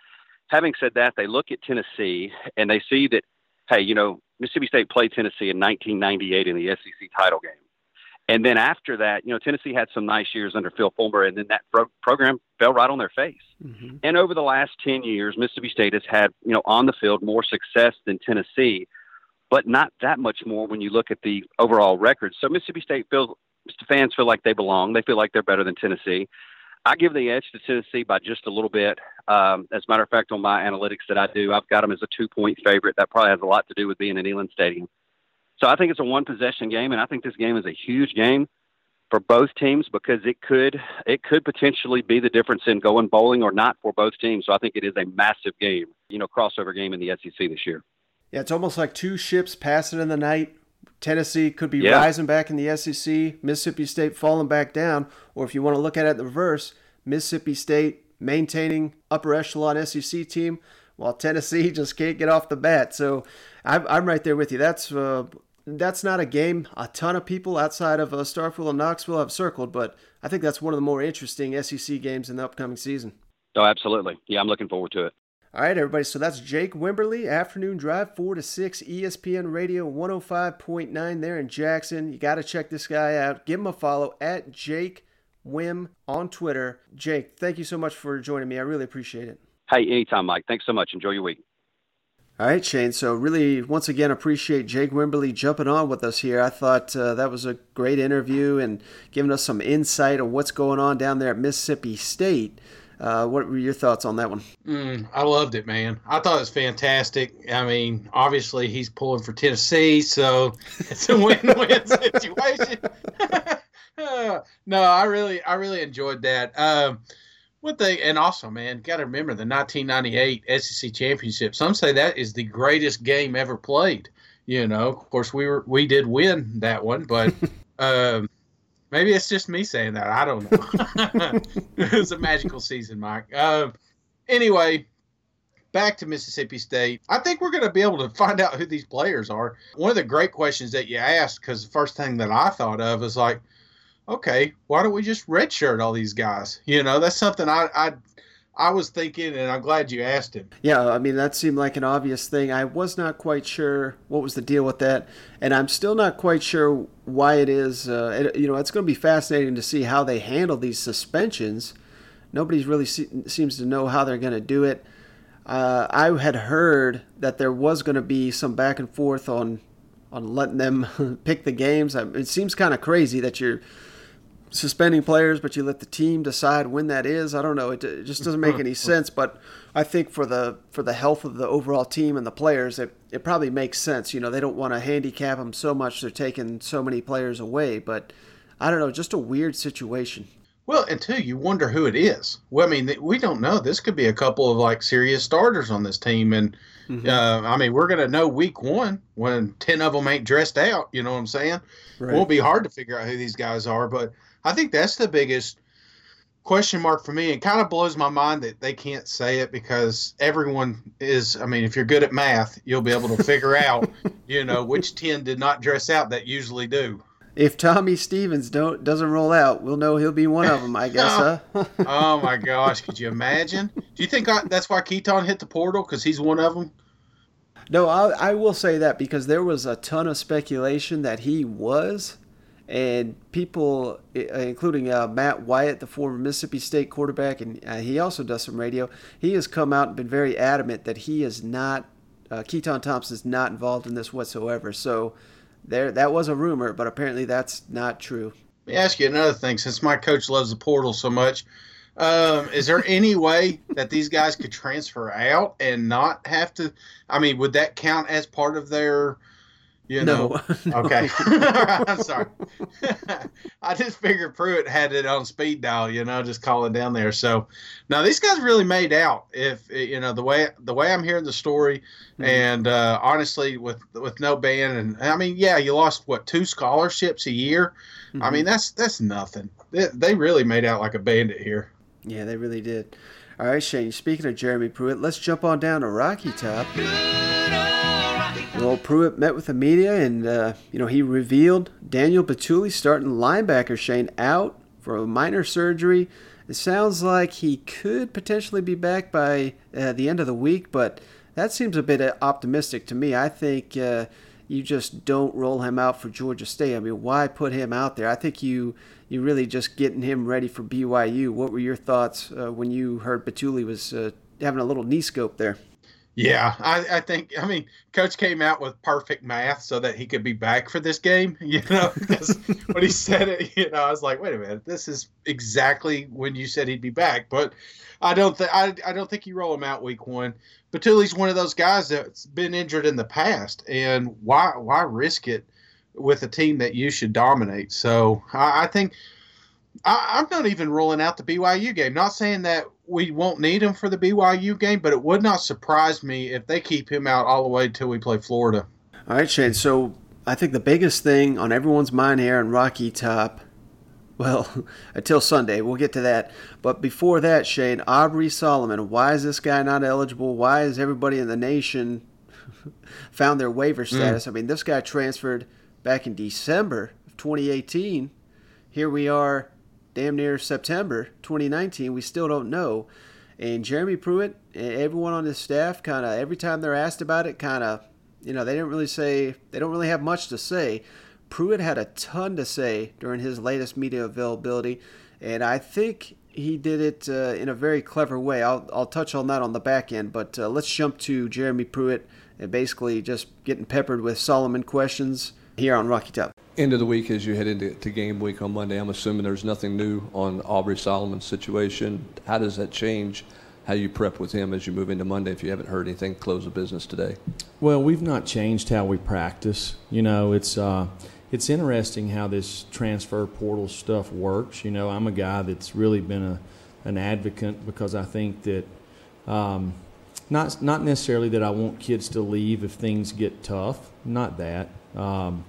having said that they look at tennessee and they see that hey you know mississippi state played tennessee in 1998 in the sec title game and then after that, you know, Tennessee had some nice years under Phil Fulmer, and then that pro- program fell right on their face. Mm-hmm. And over the last 10 years, Mississippi State has had, you know, on the field more success than Tennessee, but not that much more when you look at the overall record. So Mississippi State feels, fans feel like they belong. They feel like they're better than Tennessee. I give the edge to Tennessee by just a little bit. Um, as a matter of fact, on my analytics that I do, I've got them as a two point favorite. That probably has a lot to do with being in Neyland Stadium. So I think it's a one possession game, and I think this game is a huge game for both teams because it could it could potentially be the difference in going bowling or not for both teams. So I think it is a massive game, you know, crossover game in the SEC this year. Yeah, it's almost like two ships passing in the night. Tennessee could be yeah. rising back in the SEC, Mississippi State falling back down, or if you want to look at it the reverse, Mississippi State maintaining upper echelon SEC team, while Tennessee just can't get off the bat. So I'm, I'm right there with you. That's uh, that's not a game a ton of people outside of uh, Starkville and Knoxville have circled, but I think that's one of the more interesting SEC games in the upcoming season. Oh, absolutely. Yeah, I'm looking forward to it. All right, everybody. So that's Jake Wimberly, afternoon drive, 4 to 6, ESPN Radio 105.9 there in Jackson. You got to check this guy out. Give him a follow at Jake Wim on Twitter. Jake, thank you so much for joining me. I really appreciate it. Hey, anytime, Mike. Thanks so much. Enjoy your week. All right, Shane. So, really, once again, appreciate Jake Wimberly jumping on with us here. I thought uh, that was a great interview and giving us some insight on what's going on down there at Mississippi State. Uh, what were your thoughts on that one? Mm, I loved it, man. I thought it was fantastic. I mean, obviously he's pulling for Tennessee, so it's a win-win situation. no, I really, I really enjoyed that. Um, one thing, and also, man, got to remember the 1998 SEC championship. Some say that is the greatest game ever played. You know, of course, we were we did win that one, but. um, Maybe it's just me saying that. I don't know. it was a magical season, Mike. Uh, anyway, back to Mississippi State. I think we're going to be able to find out who these players are. One of the great questions that you asked, because the first thing that I thought of is like, okay, why don't we just redshirt all these guys? You know, that's something I, I I was thinking, and I'm glad you asked him. Yeah, I mean, that seemed like an obvious thing. I was not quite sure what was the deal with that, and I'm still not quite sure why it is. Uh, it, you know, it's going to be fascinating to see how they handle these suspensions. Nobody really se- seems to know how they're going to do it. Uh, I had heard that there was going to be some back and forth on on letting them pick the games. It seems kind of crazy that you're suspending players, but you let the team decide when that is. I don't know. It, it, just doesn't make any sense. But I think for the for the health of the overall team and the players, it, it probably makes sense. You know, they don't want to handicap them so much. They're taking so many players away. But I don't know. Just a weird situation. Well, and two, you wonder who it is. Well, I mean, we don't know. This could be a couple of like serious starters on this team, and mm-hmm. uh, I mean, we're gonna know week one when ten of them ain't dressed out. You know what I'm saying? Right. It won't be hard to figure out who these guys are, but I think that's the biggest question mark for me. It kind of blows my mind that they can't say it because everyone is. I mean, if you're good at math, you'll be able to figure out, you know, which ten did not dress out that usually do. If Tommy Stevens don't doesn't roll out, we'll know he'll be one of them. I guess, oh, huh? oh my gosh, could you imagine? Do you think I, that's why Keytaon hit the portal because he's one of them? No, I, I will say that because there was a ton of speculation that he was and people, uh, including uh, Matt Wyatt, the former Mississippi State quarterback, and uh, he also does some radio. He has come out and been very adamant that he is not, uh, Keytaon Thompson is not involved in this whatsoever. So there, that was a rumor, but apparently that's not true. Let me ask you another thing. Since my coach loves the portal so much, um, is there any way that these guys could transfer out and not have to? I mean, would that count as part of their? You know? No. okay. I'm sorry. I just figured Pruitt had it on speed dial, you know, just calling down there. So now these guys really made out. If you know the way the way I'm hearing the story, mm-hmm. and uh, honestly, with with no band, and I mean, yeah, you lost what two scholarships a year. Mm-hmm. I mean, that's that's nothing. They, they really made out like a bandit here. Yeah, they really did. All right, Shane. Speaking of Jeremy Pruitt, let's jump on down to Rocky Top. Well, Pruitt met with the media, and uh, you know he revealed Daniel Bituli, starting linebacker Shane, out for a minor surgery. It sounds like he could potentially be back by uh, the end of the week, but that seems a bit optimistic to me. I think uh, you just don't roll him out for Georgia State. I mean, why put him out there? I think you you really just getting him ready for BYU. What were your thoughts uh, when you heard Bituli was uh, having a little knee scope there? Yeah, I, I, think I mean coach came out with perfect math so that he could be back for this game. You know, because when he said it, you know, I was like, wait a minute, this is exactly when you said he'd be back. But I don't think I, I don't think you roll him out week one. Bituli's one of those guys that's been injured in the past, and why why risk it with a team that you should dominate? So I, I think I, am not even ruling out the BYU game. Not saying that we won't need him for the BYU game, but it would not surprise me if they keep him out all the way until we play Florida. All right, Shane. So I think the biggest thing on everyone's mind here in Rocky Top, well, until Sunday, we'll get to that. But before that, Shane, Aubrey Solomon, why is this guy not eligible? Why is everybody in the nation found their waiver status. Mm. I mean, this guy transferred back in December of 2018. Here we are, damn near September 2019. We still don't know. And Jeremy Pruitt, and everyone on his staff, kind of every time they're asked about it, kind of, you know, they didn't really say, they don't really have much to say. Pruitt had a ton to say during his latest media availability, and I think he did it uh, in a very clever way. I'll, I'll touch on that on the back end, but uh, let's jump to Jeremy Pruitt and basically just getting peppered with Solomon questions here on Rocky Top. End of the week as you head into game week on Monday, I'm assuming there's nothing new on Aubrey Solomon's situation. How does that change how you prep with him as you move into Monday if you haven't heard anything close of business today? Well, we've not changed how we practice. You know, it's. Uh, it's interesting how this transfer portal stuff works. You know, I'm a guy that's really been a an advocate because I think that um, not not necessarily that I want kids to leave if things get tough. Not that. Um,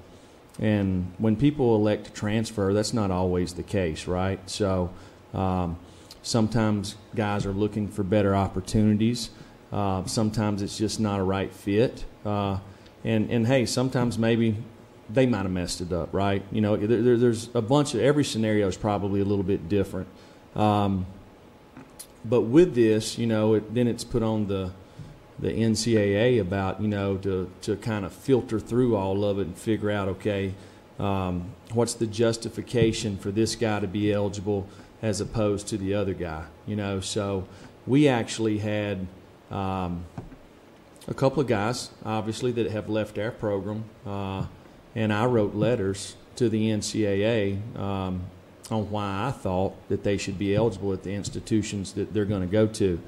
and when people elect to transfer, that's not always the case, right? So um, sometimes guys are looking for better opportunities. Uh, sometimes it's just not a right fit. Uh, and and hey, sometimes maybe they might have messed it up, right? You know, there, there's a bunch of every scenario is probably a little bit different. Um, but with this, you know, it, then it's put on the the NCAA about you know to to kind of filter through all of it and figure out okay, um, what's the justification for this guy to be eligible as opposed to the other guy? You know, so we actually had. Um, a couple of guys, obviously, that have left our program. Uh, and I wrote letters to the NCAA um, on why I thought that they should be eligible at the institutions that they're going to go to,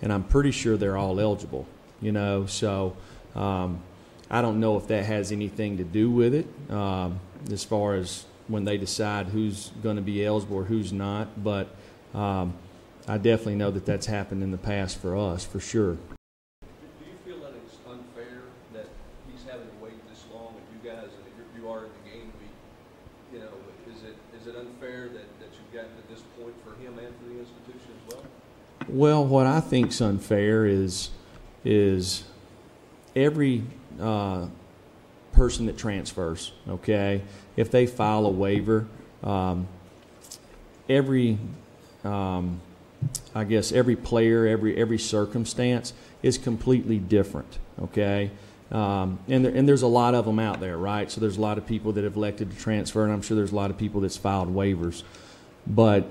and I'm pretty sure they're all eligible. You know, so um, I don't know if that has anything to do with it um, as far as when they decide who's going to be eligible or who's not, but um, I definitely know that that's happened in the past for us for sure. Do you feel that it's unfair that he's having to wait this long and you guys, you are in the game week, you know, is it, is it unfair that, that you've gotten to this point for him and for the institution as well? Well, what I think's unfair is is every uh, person that transfers. Okay, if they file a waiver, um, every um, I guess every player, every every circumstance is completely different. Okay. Um, and, there, and there's a lot of them out there, right? So there's a lot of people that have elected to transfer, and I'm sure there's a lot of people that's filed waivers. But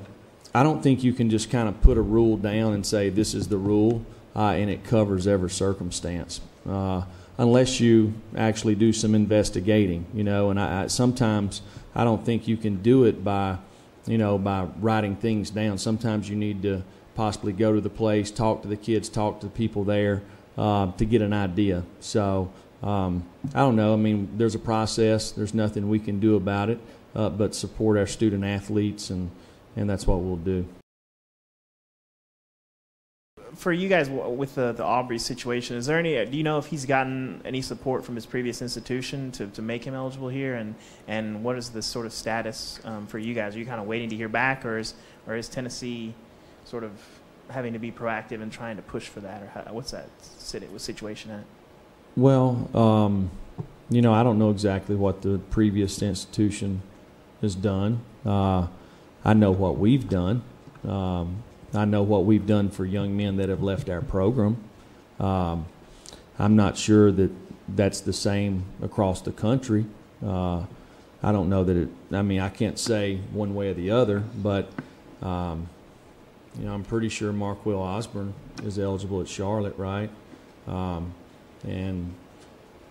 I don't think you can just kind of put a rule down and say this is the rule uh, and it covers every circumstance. Uh, unless you actually do some investigating, you know, and I, I, sometimes I don't think you can do it by, you know, by writing things down. Sometimes you need to possibly go to the place, talk to the kids, talk to the people there uh, to get an idea. So um, I don't know. I mean, there's a process. There's nothing we can do about it, uh, but support our student athletes and and that's what we'll do. For you guys with the, the Aubrey situation, is there any? Do you know if he's gotten any support from his previous institution to, to make him eligible here, and and what is the sort of status um, for you guys? Are you kind of waiting to hear back, or is or is Tennessee sort of having to be proactive and trying to push for that, or how, what's that situation at? Well, um, you know, I don't know exactly what the previous institution has done. Uh, I know what we've done. Um, I know what we've done for young men that have left our program. Um, I'm not sure that that's the same across the country. Uh, I don't know that it. I mean, I can't say one way or the other, but um, you know, I'm pretty sure Marquill Osborne is eligible at Charlotte, right? Um, and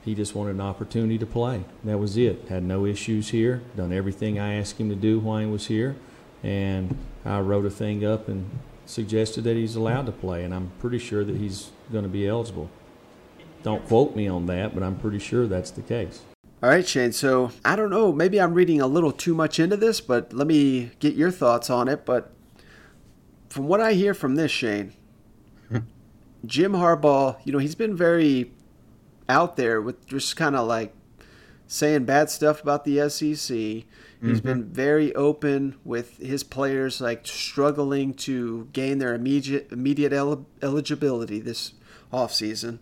he just wanted an opportunity to play. That was it. Had no issues here. Done everything I asked him to do while he was here and I wrote a thing up and suggested that he's allowed to play, and I'm pretty sure that he's going to be eligible. Don't quote me on that, but I'm pretty sure that's the case. All right, Shane. So I don't know. Maybe I'm reading a little too much into this, but let me get your thoughts on it. But from what I hear from this, Shane, Jim Harbaugh, you know, he's been very out there with just kind of like saying bad stuff about the SEC. He's mm-hmm. been very open with his players, like struggling to gain their immediate immediate el- eligibility this offseason.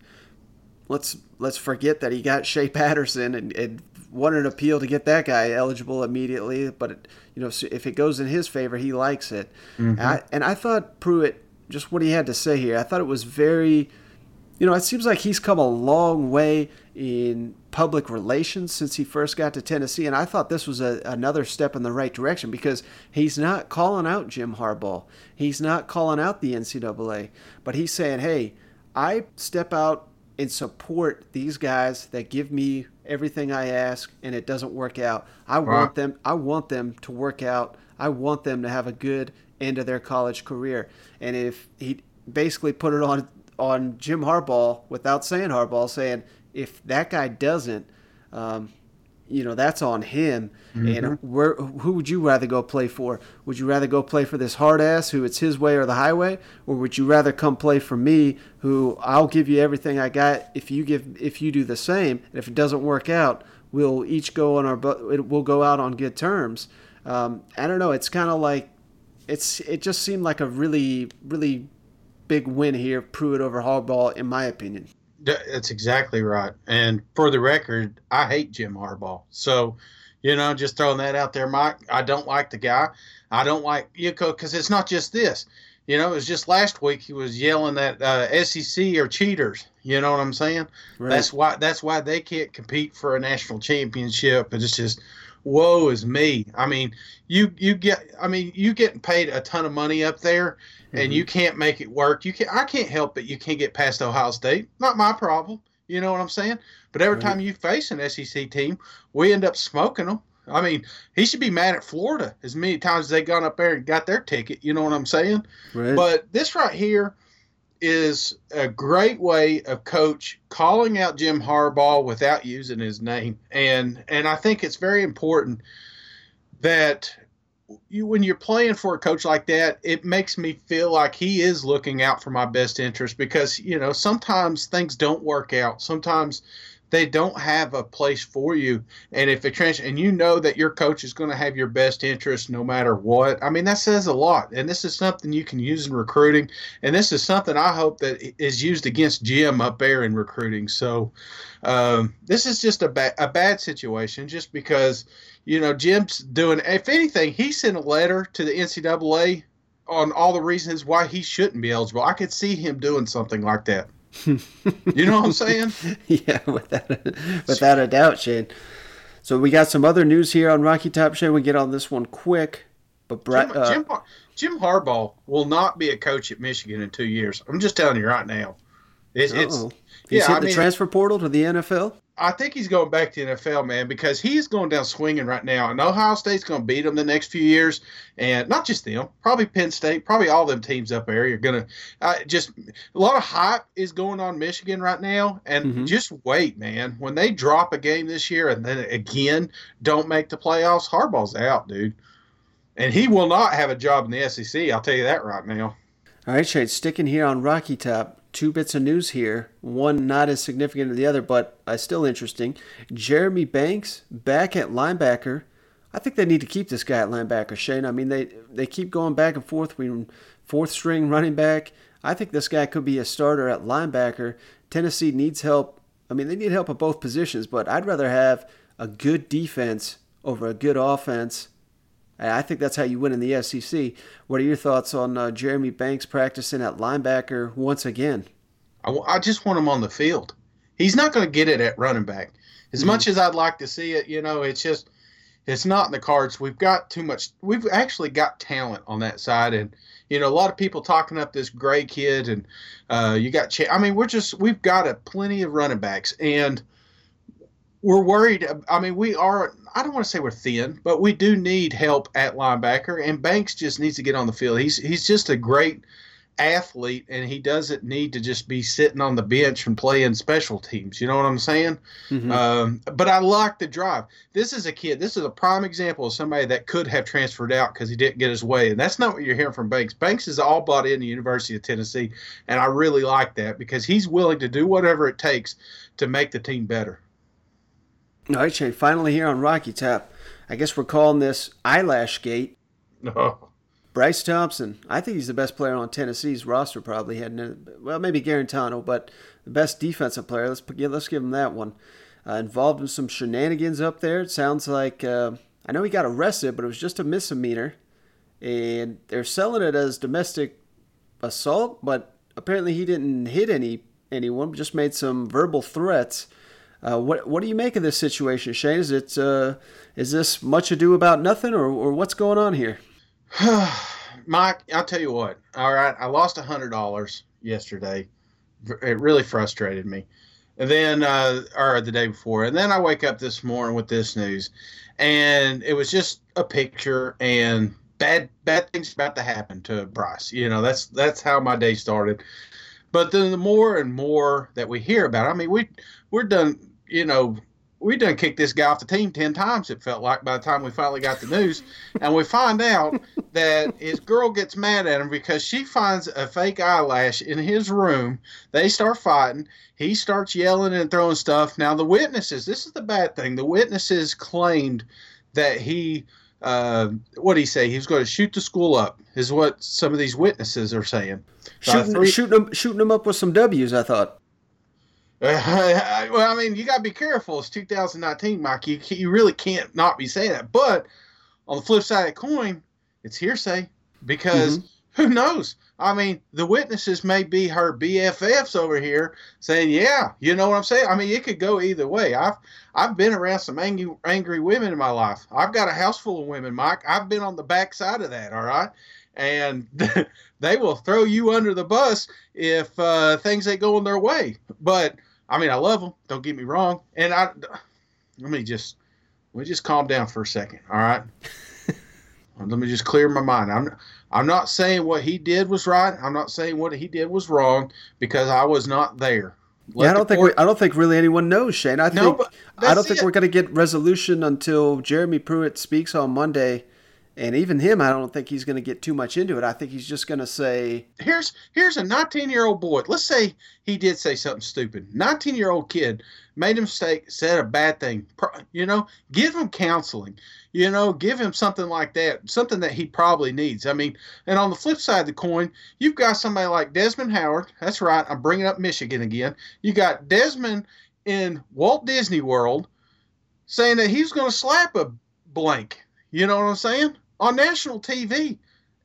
let's let's forget that he got Shea Patterson and, and won an appeal to get that guy eligible immediately. But you know, if it goes in his favor, he likes it. Mhm. And, I, and I thought Pruitt, just what he had to say here, I thought it was very. You know, it seems like he's come a long way in public relations since he first got to Tennessee, and I thought this was a, another step in the right direction because he's not calling out Jim Harbaugh, he's not calling out the NCAA, but he's saying, "Hey, I step out and support these guys that give me everything I ask, and it doesn't work out. I want them. I want them to work out. I want them to have a good end of their college career. And if he basically put it on on Jim Harbaugh without saying Harbaugh, saying if that guy doesn't, um, you know, that's on him. And Mhm. where who would you rather go play for? Would you rather go play for this hard ass who it's his way or the highway, or would you rather come play for me who I'll give you everything I got if you give if you do the same? And if it doesn't work out, we'll each go on our we'll go out on good terms. Um, I don't know. It's kind of like it's it just seemed like a really really big win here, Pruitt over Harbaugh, in my opinion. Th- That's exactly right. And for the record, I hate Jim Harbaugh. So, you know, just throwing that out there, Mike. I don't like the guy. I don't like you because it's not just this. You know, it was just last week he was yelling that uh, SEC are cheaters. You know what I'm saying? Right. That's why. That's why they can't compete for a national championship. And it's just, woe is me. I mean, you you get. I mean, you getting paid a ton of money up there, and Mhm. you can't make it work. You can. I can't help it. You can't get past Ohio State. Not my problem. You know what I'm saying? But every Right. time you face an SEC team, we end up smoking them. I mean, he should be mad at Florida as many times as they gone up there and got their ticket. You know what I'm saying? Right. But this right here is a great way of coach calling out Jim Harbaugh without using his name, and and I think it's very important that you when you're playing for a coach like that, it makes me feel like he is looking out for my best interest because you know sometimes things don't work out. Sometimes they don't have a place for you, and if it trans and you know that your coach is going to have your best interest no matter what. I mean that says a lot, and this is something you can use in recruiting, and this is something I hope that is used against Jim up there in recruiting. So um, this is just a bad a bad situation, just because you know Jim's doing. If anything, he sent a letter to the NCAA on all the reasons why he shouldn't be eligible. I could see him doing something like that. You know what I'm saying? yeah, without a, without a doubt, Shane. So we got some other news here on Rocky Top Shane. We get on this one quick, but Brett, Jim, uh, Jim, Jim Harbaugh will not be a coach at Michigan in two years. I'm just telling you right now. It's, it's. He's yeah, hit I the mean, transfer portal to the NFL. I think he's going back to the NFL, man, because he's going down swinging right now. And Ohio State's going to beat him the next few years. And not just them, probably Penn State, probably all them teams up there are going to uh, just a lot of hype is going on Michigan right now. And Mhm. just wait, man. When they drop a game this year and then again don't make the playoffs, Harbaugh's out, dude. And he will not have a job in the SEC. I'll tell you that right now. All right, Shane, sticking here on Rocky Top, two bits of news here. One not as significant as the other, but uh, still interesting. Jeremy Banks back at linebacker. I think they need to keep this guy at linebacker, Shane. I mean, they they keep going back and forth between fourth string running back. I think this guy could be a starter at linebacker. Tennessee needs help. I mean, they need help at both positions, but I'd rather have a good defense over a good offense. I think that's how you win in the SEC. What are your thoughts on uh, Jeremy Banks practicing at linebacker once again? I, I just want him on the field. He's not going to get it at running back. As much as I'd like to see it, you know, it's just it's not in the cards. We've got too much. We've actually got talent on that side, and you know, a lot of people talking up this Gray kid, and uh, you got. Ch- I mean, we're just we've got a plenty of running backs, and we're worried. I mean, we are. I don't want to say we're thin, but we do need help at linebacker, and Banks just needs to get on the field. He's he's just a great athlete, and he doesn't need to just be sitting on the bench and playing special teams. You know what I'm saying? Mhm. Um, but I like the drive. This is a kid. This is a prime example of somebody that could have transferred out because he didn't get his way, and that's not what you're hearing from Banks. Banks is all bought in the University of Tennessee, and I really like that because he's willing to do whatever it takes to make the team better. All right, Shane. Finally, here on Rocky Top, I guess we're calling this eyelash gate. No. Bryce Thompson, I think he's the best player on Tennessee's roster. Probably had well, maybe Guarantano, but the best defensive player. Let's let's give him that one. Uh, involved in some shenanigans up there. It sounds like uh, I know he got arrested, but it was just a misdemeanor, and they're selling it as domestic assault. But apparently, he didn't hit any anyone. Just made some verbal threats. Uh, what what do you make of this situation, Shane? Is it uh, is this much ado about nothing, or, or what's going on here? Mike, I'll tell you what. All right, I lost a hundred dollars yesterday. It really frustrated me. And then, uh, or the day before, and then I wake up this morning with this news, and it was just a picture and bad bad things about to happen to Bryce. You know, that's that's how my day started. But then the more and more that we hear about, it, I mean, we we're done. You know, we done kicked this guy off the team 10 times it felt like by the time we finally got the news. And we find out that his girl gets mad at him because she finds a fake eyelash in his room. They start fighting. He starts yelling and throwing stuff. Now the witnesses this is the bad thing. The witnesses claimed that he uh, what did he say? He was going to shoot the school up is what some of these witnesses are saying. Shooting, three, shooting, them, shooting them up with some w's i thought well, I mean, you got to be careful. It's 2019, Mike. You, you really can't not be saying that. But on the flip side of the coin, it's hearsay because mm-hmm. who knows? I mean, the witnesses may be her BFFs over here saying, "Yeah, you know what I'm saying." I mean, it could go either way. I've I've been around some angry angry women in my life. I've got a house full of women, Mike. I've been on the back side of that. All right, and they will throw you under the bus if uh, things ain't going their way. But I mean, I love them. Don't get me wrong. And I, let me just, let me just calm down for a second. All right. let me just clear my mind. I'm, I'm not saying what he did was right. I'm not saying what he did was wrong because I was not there. Let yeah, I don't think we, I don't think really anyone knows, Shane. I think no, I don't think it. we're going to get resolution until Jeremy Pruitt speaks on Monday and even him, I don't think he's going to get too much into it. I think he's just going to say, "Here's here's a 19 year old boy. Let's say he did say something stupid. 19 year old kid made a mistake, said a bad thing. You know, give him counseling. You know, give him something like that, something that he probably needs. I mean, and on the flip side of the coin, you've got somebody like Desmond Howard. That's right. I'm bringing up Michigan again. You got Desmond in Walt Disney World saying that he's going to slap a blank. You know what I'm saying? on national TV.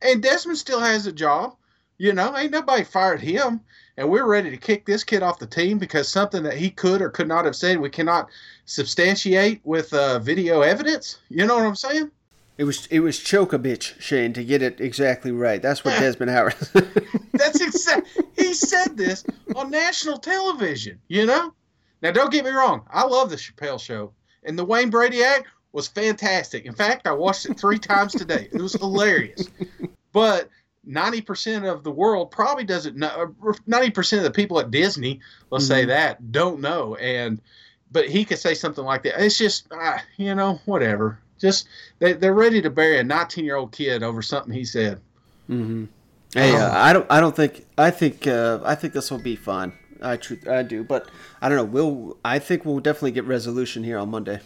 And Desmond still has a job. You know, ain't nobody fired him. And we're ready to kick this kid off the team because something that he could or could not have said we cannot substantiate with uh, video evidence. You know what I'm saying? It was it was choke a bitch, Shane, to get it exactly right. That's what Desmond Howard. That's exact. He said this on national television. You know. Now, don't get me wrong. I love the Chappelle Show and the Wayne Brady Act was fantastic. In fact, I watched it three times today. It was hilarious. But 90% of the world probably doesn't know 90% of the people at Disney, let's mm-hmm. say that, don't know and but he could say something like that. It's just uh, you know, whatever. Just they they're ready to bury a 19-year-old kid over something he said. Mhm. Hey, uh, I don't I don't think I think uh, I think this will be fine. I tr- I do, but I don't know. We'll I think we'll definitely get resolution here on Monday.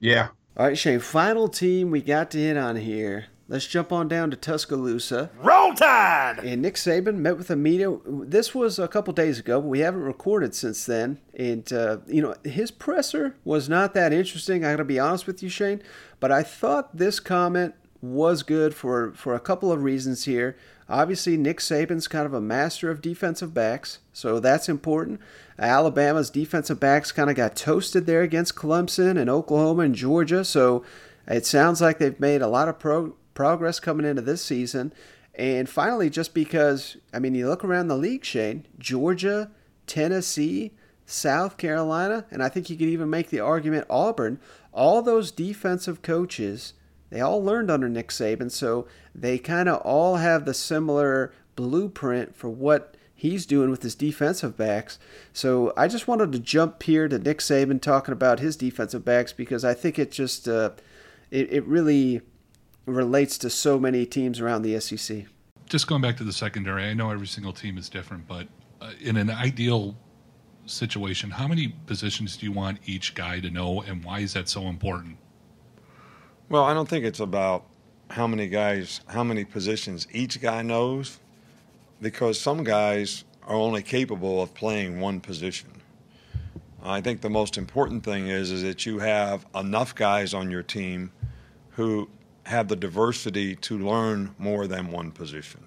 Yeah, all right, Shane, final team we got to hit on here. Let's jump on down to Tuscaloosa. Roll Tide! And Nick Saban met with the media. This was a couple days ago, but we haven't recorded since then. And, uh, you know, his presser was not that interesting. I got to be honest with you, Shane. But I thought this comment was good for, for a couple of reasons here. Obviously, Nick Saban's kind of a master of defensive backs, so that's important. Alabama's defensive backs kind of got toasted there against Clemson and Oklahoma and Georgia, so it sounds like they've made a lot of pro- progress coming into this season. And finally, just because, I mean, you look around the league, Shane, Georgia, Tennessee, South Carolina, and I think you could even make the argument Auburn, all those defensive coaches they all learned under Nick Saban, so they kind of all have the similar blueprint for what he's doing with his defensive backs. So I just wanted to jump here to Nick Saban talking about his defensive backs because I think it just uh, it, it really relates to so many teams around the SEC. Just going back to the secondary, I know every single team is different, but uh, in an ideal situation, how many positions do you want each guy to know, and why is that so important? Well, I don't think it's about how many guys, how many positions each guy knows, because some guys are only capable of playing one position. I think the most important thing is is that you have enough guys on your team who have the diversity to learn more than one position,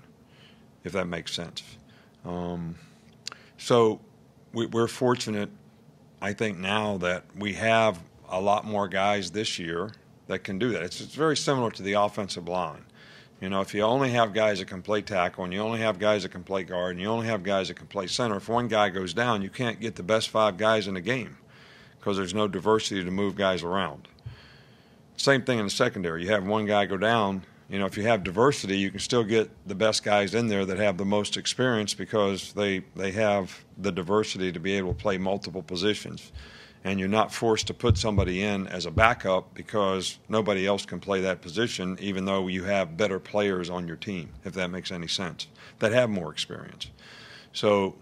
if that makes sense. Um, so we, we're fortunate, I think, now that we have a lot more guys this year that can do that. It's, it's very similar to the offensive line. You know, if you only have guys that can play tackle and you only have guys that can play guard and you only have guys that can play center, if one guy goes down, you can't get the best five guys in the game because there's no diversity to move guys around. Same thing in the secondary. You have one guy go down. You know, if you have diversity, you can still get the best guys in there that have the most experience because they they have the diversity to be able to play multiple positions and you're not forced to put somebody in as a backup because nobody else can play that position, even though you have better players on your team, if that makes any sense, that have more experience. So,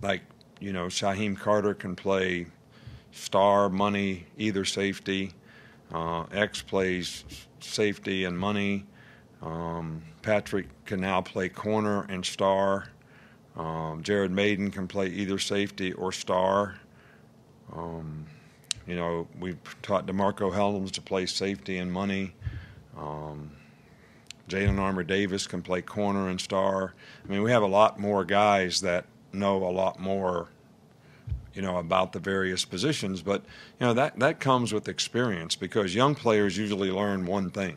like, you know, Shyheim Carter can play star, money, either safety. Uh, X plays safety and money. Um, Patrick can now play corner and star. Um, Jared Mayden can play either safety or star. Um, you know, we've taught DeMarcco Hellams to play safety and money. Um, Jalyn Armour Davis can play corner and star. I mean, we have a lot more guys that know a lot more, you know, about the various positions. But you know that that comes with experience because young players usually learn one thing,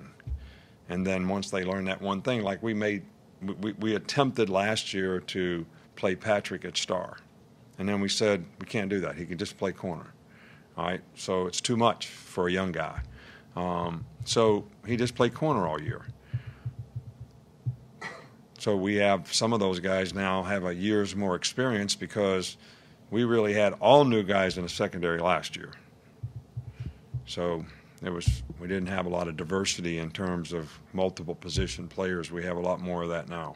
and then once they learn that one thing, like we made, we, we attempted last year to play Patrick at star and then we said, we can't do that. He can just play corner. All right, so it's too much for a young guy. Um, so he just played corner all year. So we have some of those guys now have a year's more experience because we really had all new guys in the secondary last year. So it was we didn't have a lot of diversity in terms of multiple position players. We have a lot more of that now.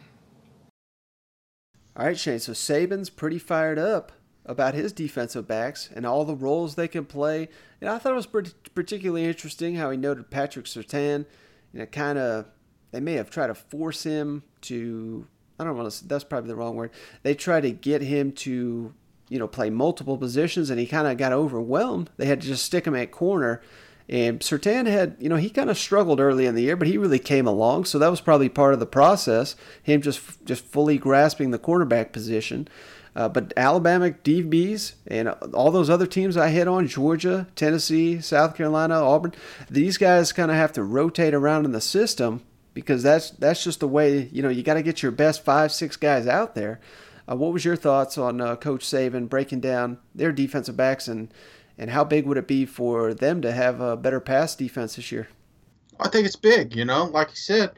All right, Shane. So Saban's pretty fired up about his defensive backs and all the roles they can play. And I thought it was particularly interesting how he noted Patrick Surtain. You know, kind of they may have tried to force him to. I don't want to. That's probably the wrong word. They tried to get him to, you know, play multiple positions, and he kind of got overwhelmed. They had to just stick him at corner. And Surtain had, you know, he kind of struggled early in the year, but he really came along. So that was probably part of the process. Him just just fully grasping the cornerback position. Uh, but Alabama DBs and all those other teams I hit on Georgia, Tennessee, South Carolina, Auburn these guys kind of have to rotate around in the system because that's that's just the way you know you got to get your best five six guys out there. Uh, what was your thoughts on uh, Coach Saban breaking down their defensive backs and and how big would it be for them to have a better pass defense this year? I think it's big. You know, like you said,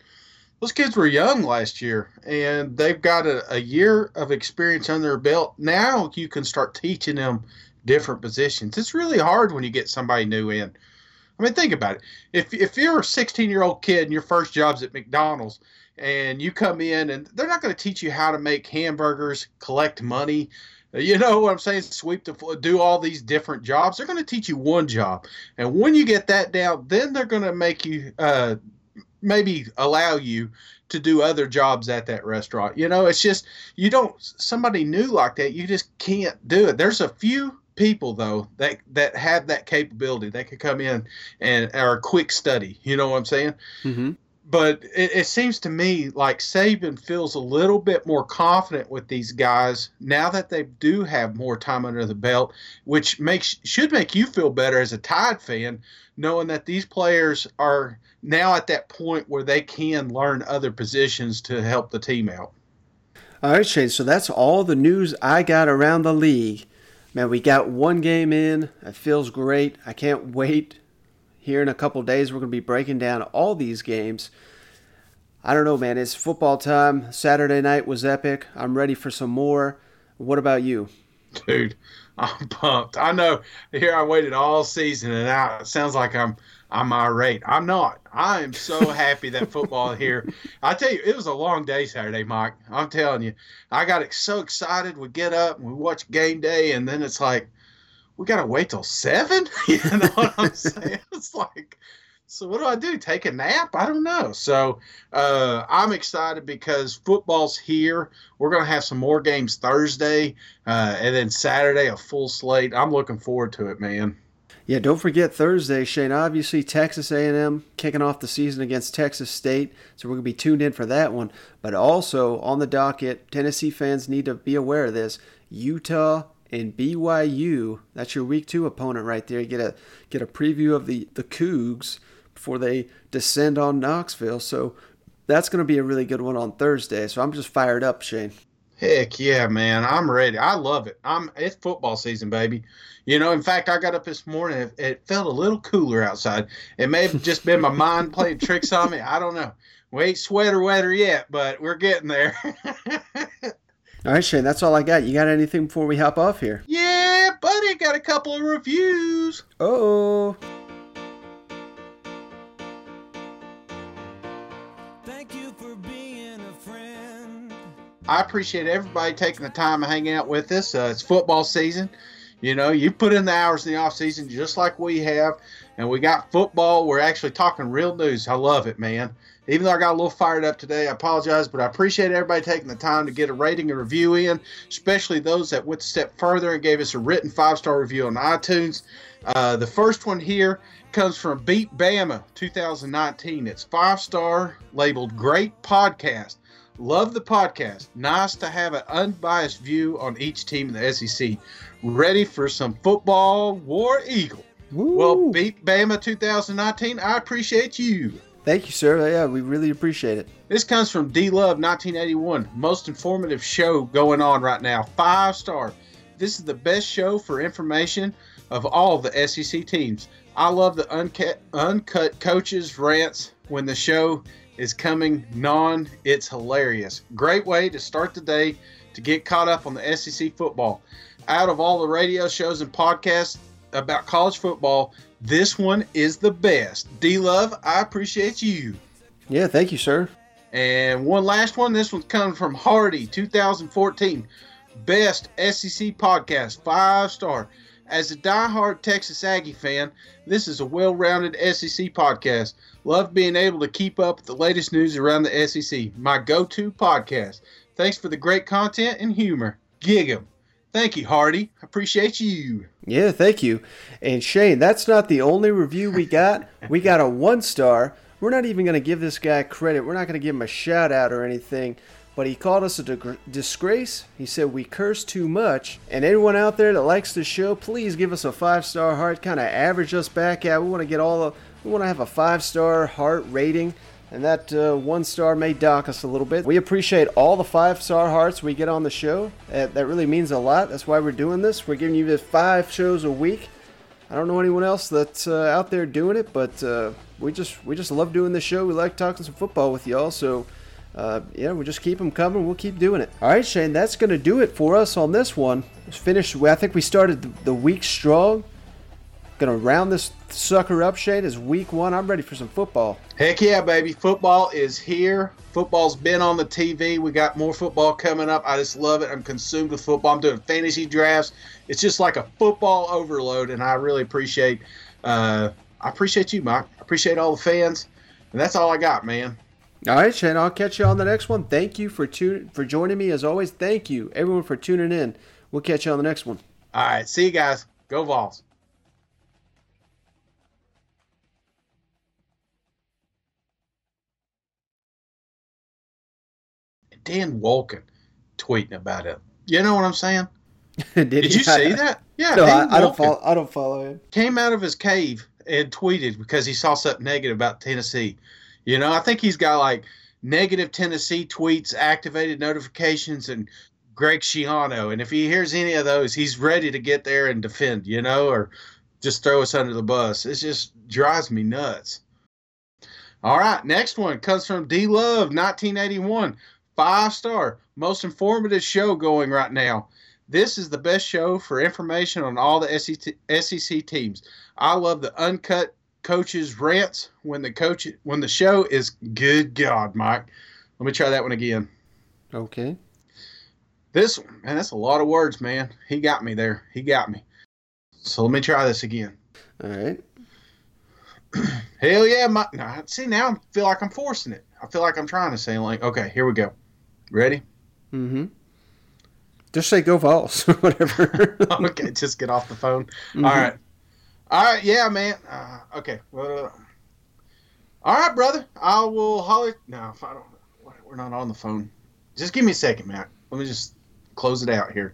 those kids were young last year and they've got a, a year of experience under their belt. Now you can start teaching them different positions. It's really hard when you get somebody new in. I mean, think about it. If if you're a 16 year old kid and your first job's at McDonald's and you come in and they're not going to teach you how to make hamburgers, collect money, you know what I'm saying? Sweep the floor, do all these different jobs. They're going to teach you one job, and when you get that down, then they're going to make you uh, maybe allow you to do other jobs at that restaurant. You know, it's just you don't somebody new like that, you just can't do it. There's a few people though that that have that capability. They could come in and are a quick study. You know what I'm saying? Mm-hmm. But it, it seems to me like Saban feels a little bit more confident with these guys now that they do have more time under the belt, which makes should make you feel better as a Tide fan, knowing that these players are now at that point where they can learn other positions to help the team out. All right, Shane. So that's all the news I got around the league. Man, we got one game in. It feels great. I can't wait. Here in a couple days, we're going to be breaking down all these games. I don't know, man. It's football time. Saturday night was epic. I'm ready for some more. What about you? Dude, I'm pumped. I know here I waited all season, and now it sounds like I'm I'm irate. I'm not. I am so happy that football here. I tell you, it was a long day Saturday, Mike. I'm telling you, I got so excited. We get up and we watch game day, and then it's like we gotta wait till seven. You know what I'm saying? It's like So what do I do? Take a nap? I don't know. So uh, I'm excited because football's here. We're going to have some more games Thursday, uh, and then Saturday a full slate. I'm looking forward to it, man. Yeah, don't forget Thursday, Shane. Obviously, Texas A&M kicking off the season against Texas State, so we're gonna be tuned in for that one. But also on the docket, Tennessee fans need to be aware of this. Utah and BYU. That's your week two opponent right there. You get a get a preview of the the Cougs before they descend on Knoxville. So that's gonna be a really good one on Thursday. So I'm just fired up, Shane. Heck yeah, man! I'm ready. I love it. I'm it's football season, baby. You know, in fact, I got up this morning. It, it felt a little cooler outside. It may have just been my mind playing tricks on me. I don't know. We ain't sweater weather yet, but we're getting there. all right, Shane. That's all I got. You got anything before we hop off here? Yeah, buddy. Got a couple of reviews. Oh. Thank you for being a friend. I appreciate everybody taking the time to hang out with us. Uh, it's football season. You know, you put in the hours in the off season just like we have, and we got football. We're actually talking real news. I love it, man. Even though I got a little fired up today, I apologize, but I appreciate everybody taking the time to get a rating and review in, especially those that went a step further and gave us a written five star review on iTunes. Uh, the first one here comes from Beat Bama 2019. It's five star, labeled Great Podcast. Love the podcast. Nice to have an unbiased view on each team in the SEC. Ready for some football, War Eagle. Woo. Well, beat Bama 2019. I appreciate you. Thank you, sir. Yeah, we really appreciate it. This comes from D Love 1981. Most informative show going on right now. Five star. This is the best show for information of all the SEC teams. I love the uncut, uncut coaches' rants when the show is coming non. It's hilarious. Great way to start the day to get caught up on the SEC football. Out of all the radio shows and podcasts about college football, this one is the best. D Love, I appreciate you. Yeah, thank you, sir. And one last one. This one's coming from Hardy, 2014. Best SEC podcast, five star. As a die-hard Texas Aggie fan, this is a well rounded SEC podcast. Love being able to keep up with the latest news around the SEC. My go to podcast. Thanks for the great content and humor. Gig 'em. Thank you, Hardy. Appreciate you. Yeah, thank you. And Shane, that's not the only review we got. we got a one star. We're not even going to give this guy credit. We're not going to give him a shout out or anything but he called us a disgrace. He said we curse too much. And anyone out there that likes the show, please give us a five star heart. Kind of average us back out. We want to get all the. We want to have a five star heart rating. And that uh, one star may dock us a little bit. We appreciate all the five star hearts we get on the show. That, that really means a lot. That's why we're doing this. We're giving you this five shows a week. I don't know anyone else that's uh, out there doing it, but uh, we just we just love doing this show. We like talking some football with y'all. So uh, yeah, we'll just keep them coming. We'll keep doing it. All right, Shane, that's going to do it for us on this one. Let's finish. I think we started the, the week strong. Going to round this sucker up, Shane. Is week one. I'm ready for some football. Heck yeah, baby. Football is here. Football's been on the TV. We got more football coming up. I just love it. I'm consumed with football. I'm doing fantasy drafts. It's just like a football overload, and I really appreciate. Uh, I appreciate you, Mike. I appreciate all the fans, and that's all I got, man. All right, Shane. I'll catch you on the next one. Thank you for tune for joining me as always. Thank you everyone for tuning in. We'll catch you on the next one. All right, see you guys. Go Vols. Dan Wolken tweeting about it. You know what I'm saying? Did, Did you see that? Yeah, no, I, I, don't follow. I don't follow him. Came out of his cave and tweeted because he saw something negative about Tennessee. You know, I think he's got like negative Tennessee tweets, activated notifications, and Greg Schiano. And if he hears any of those, he's ready to get there and defend, you know, or just throw us under the bus. It just drives me nuts. All right, next one comes from D Love, 1981. Five star, most informative show going right now. This is the best show for information on all the SEC teams. I love the uncut coaches rants when the coach when the show is good God, Mike. Let me try that one again. Okay. This one, man, that's a lot of words, man. He got me there. He got me. So let me try this again. All right. Hell yeah, my nah, see now I feel like I'm forcing it. I feel like I'm trying to say like, okay, here we go. Ready? Mm-hmm. Just say go Vols or whatever. okay, just get off the phone. Mhm. All right. All right, yeah, man. Uh, okay. Well, all right, brother. I will holler. No, if I don't. We're not on the phone. Just give me a second, Matt. Let me just close it out here.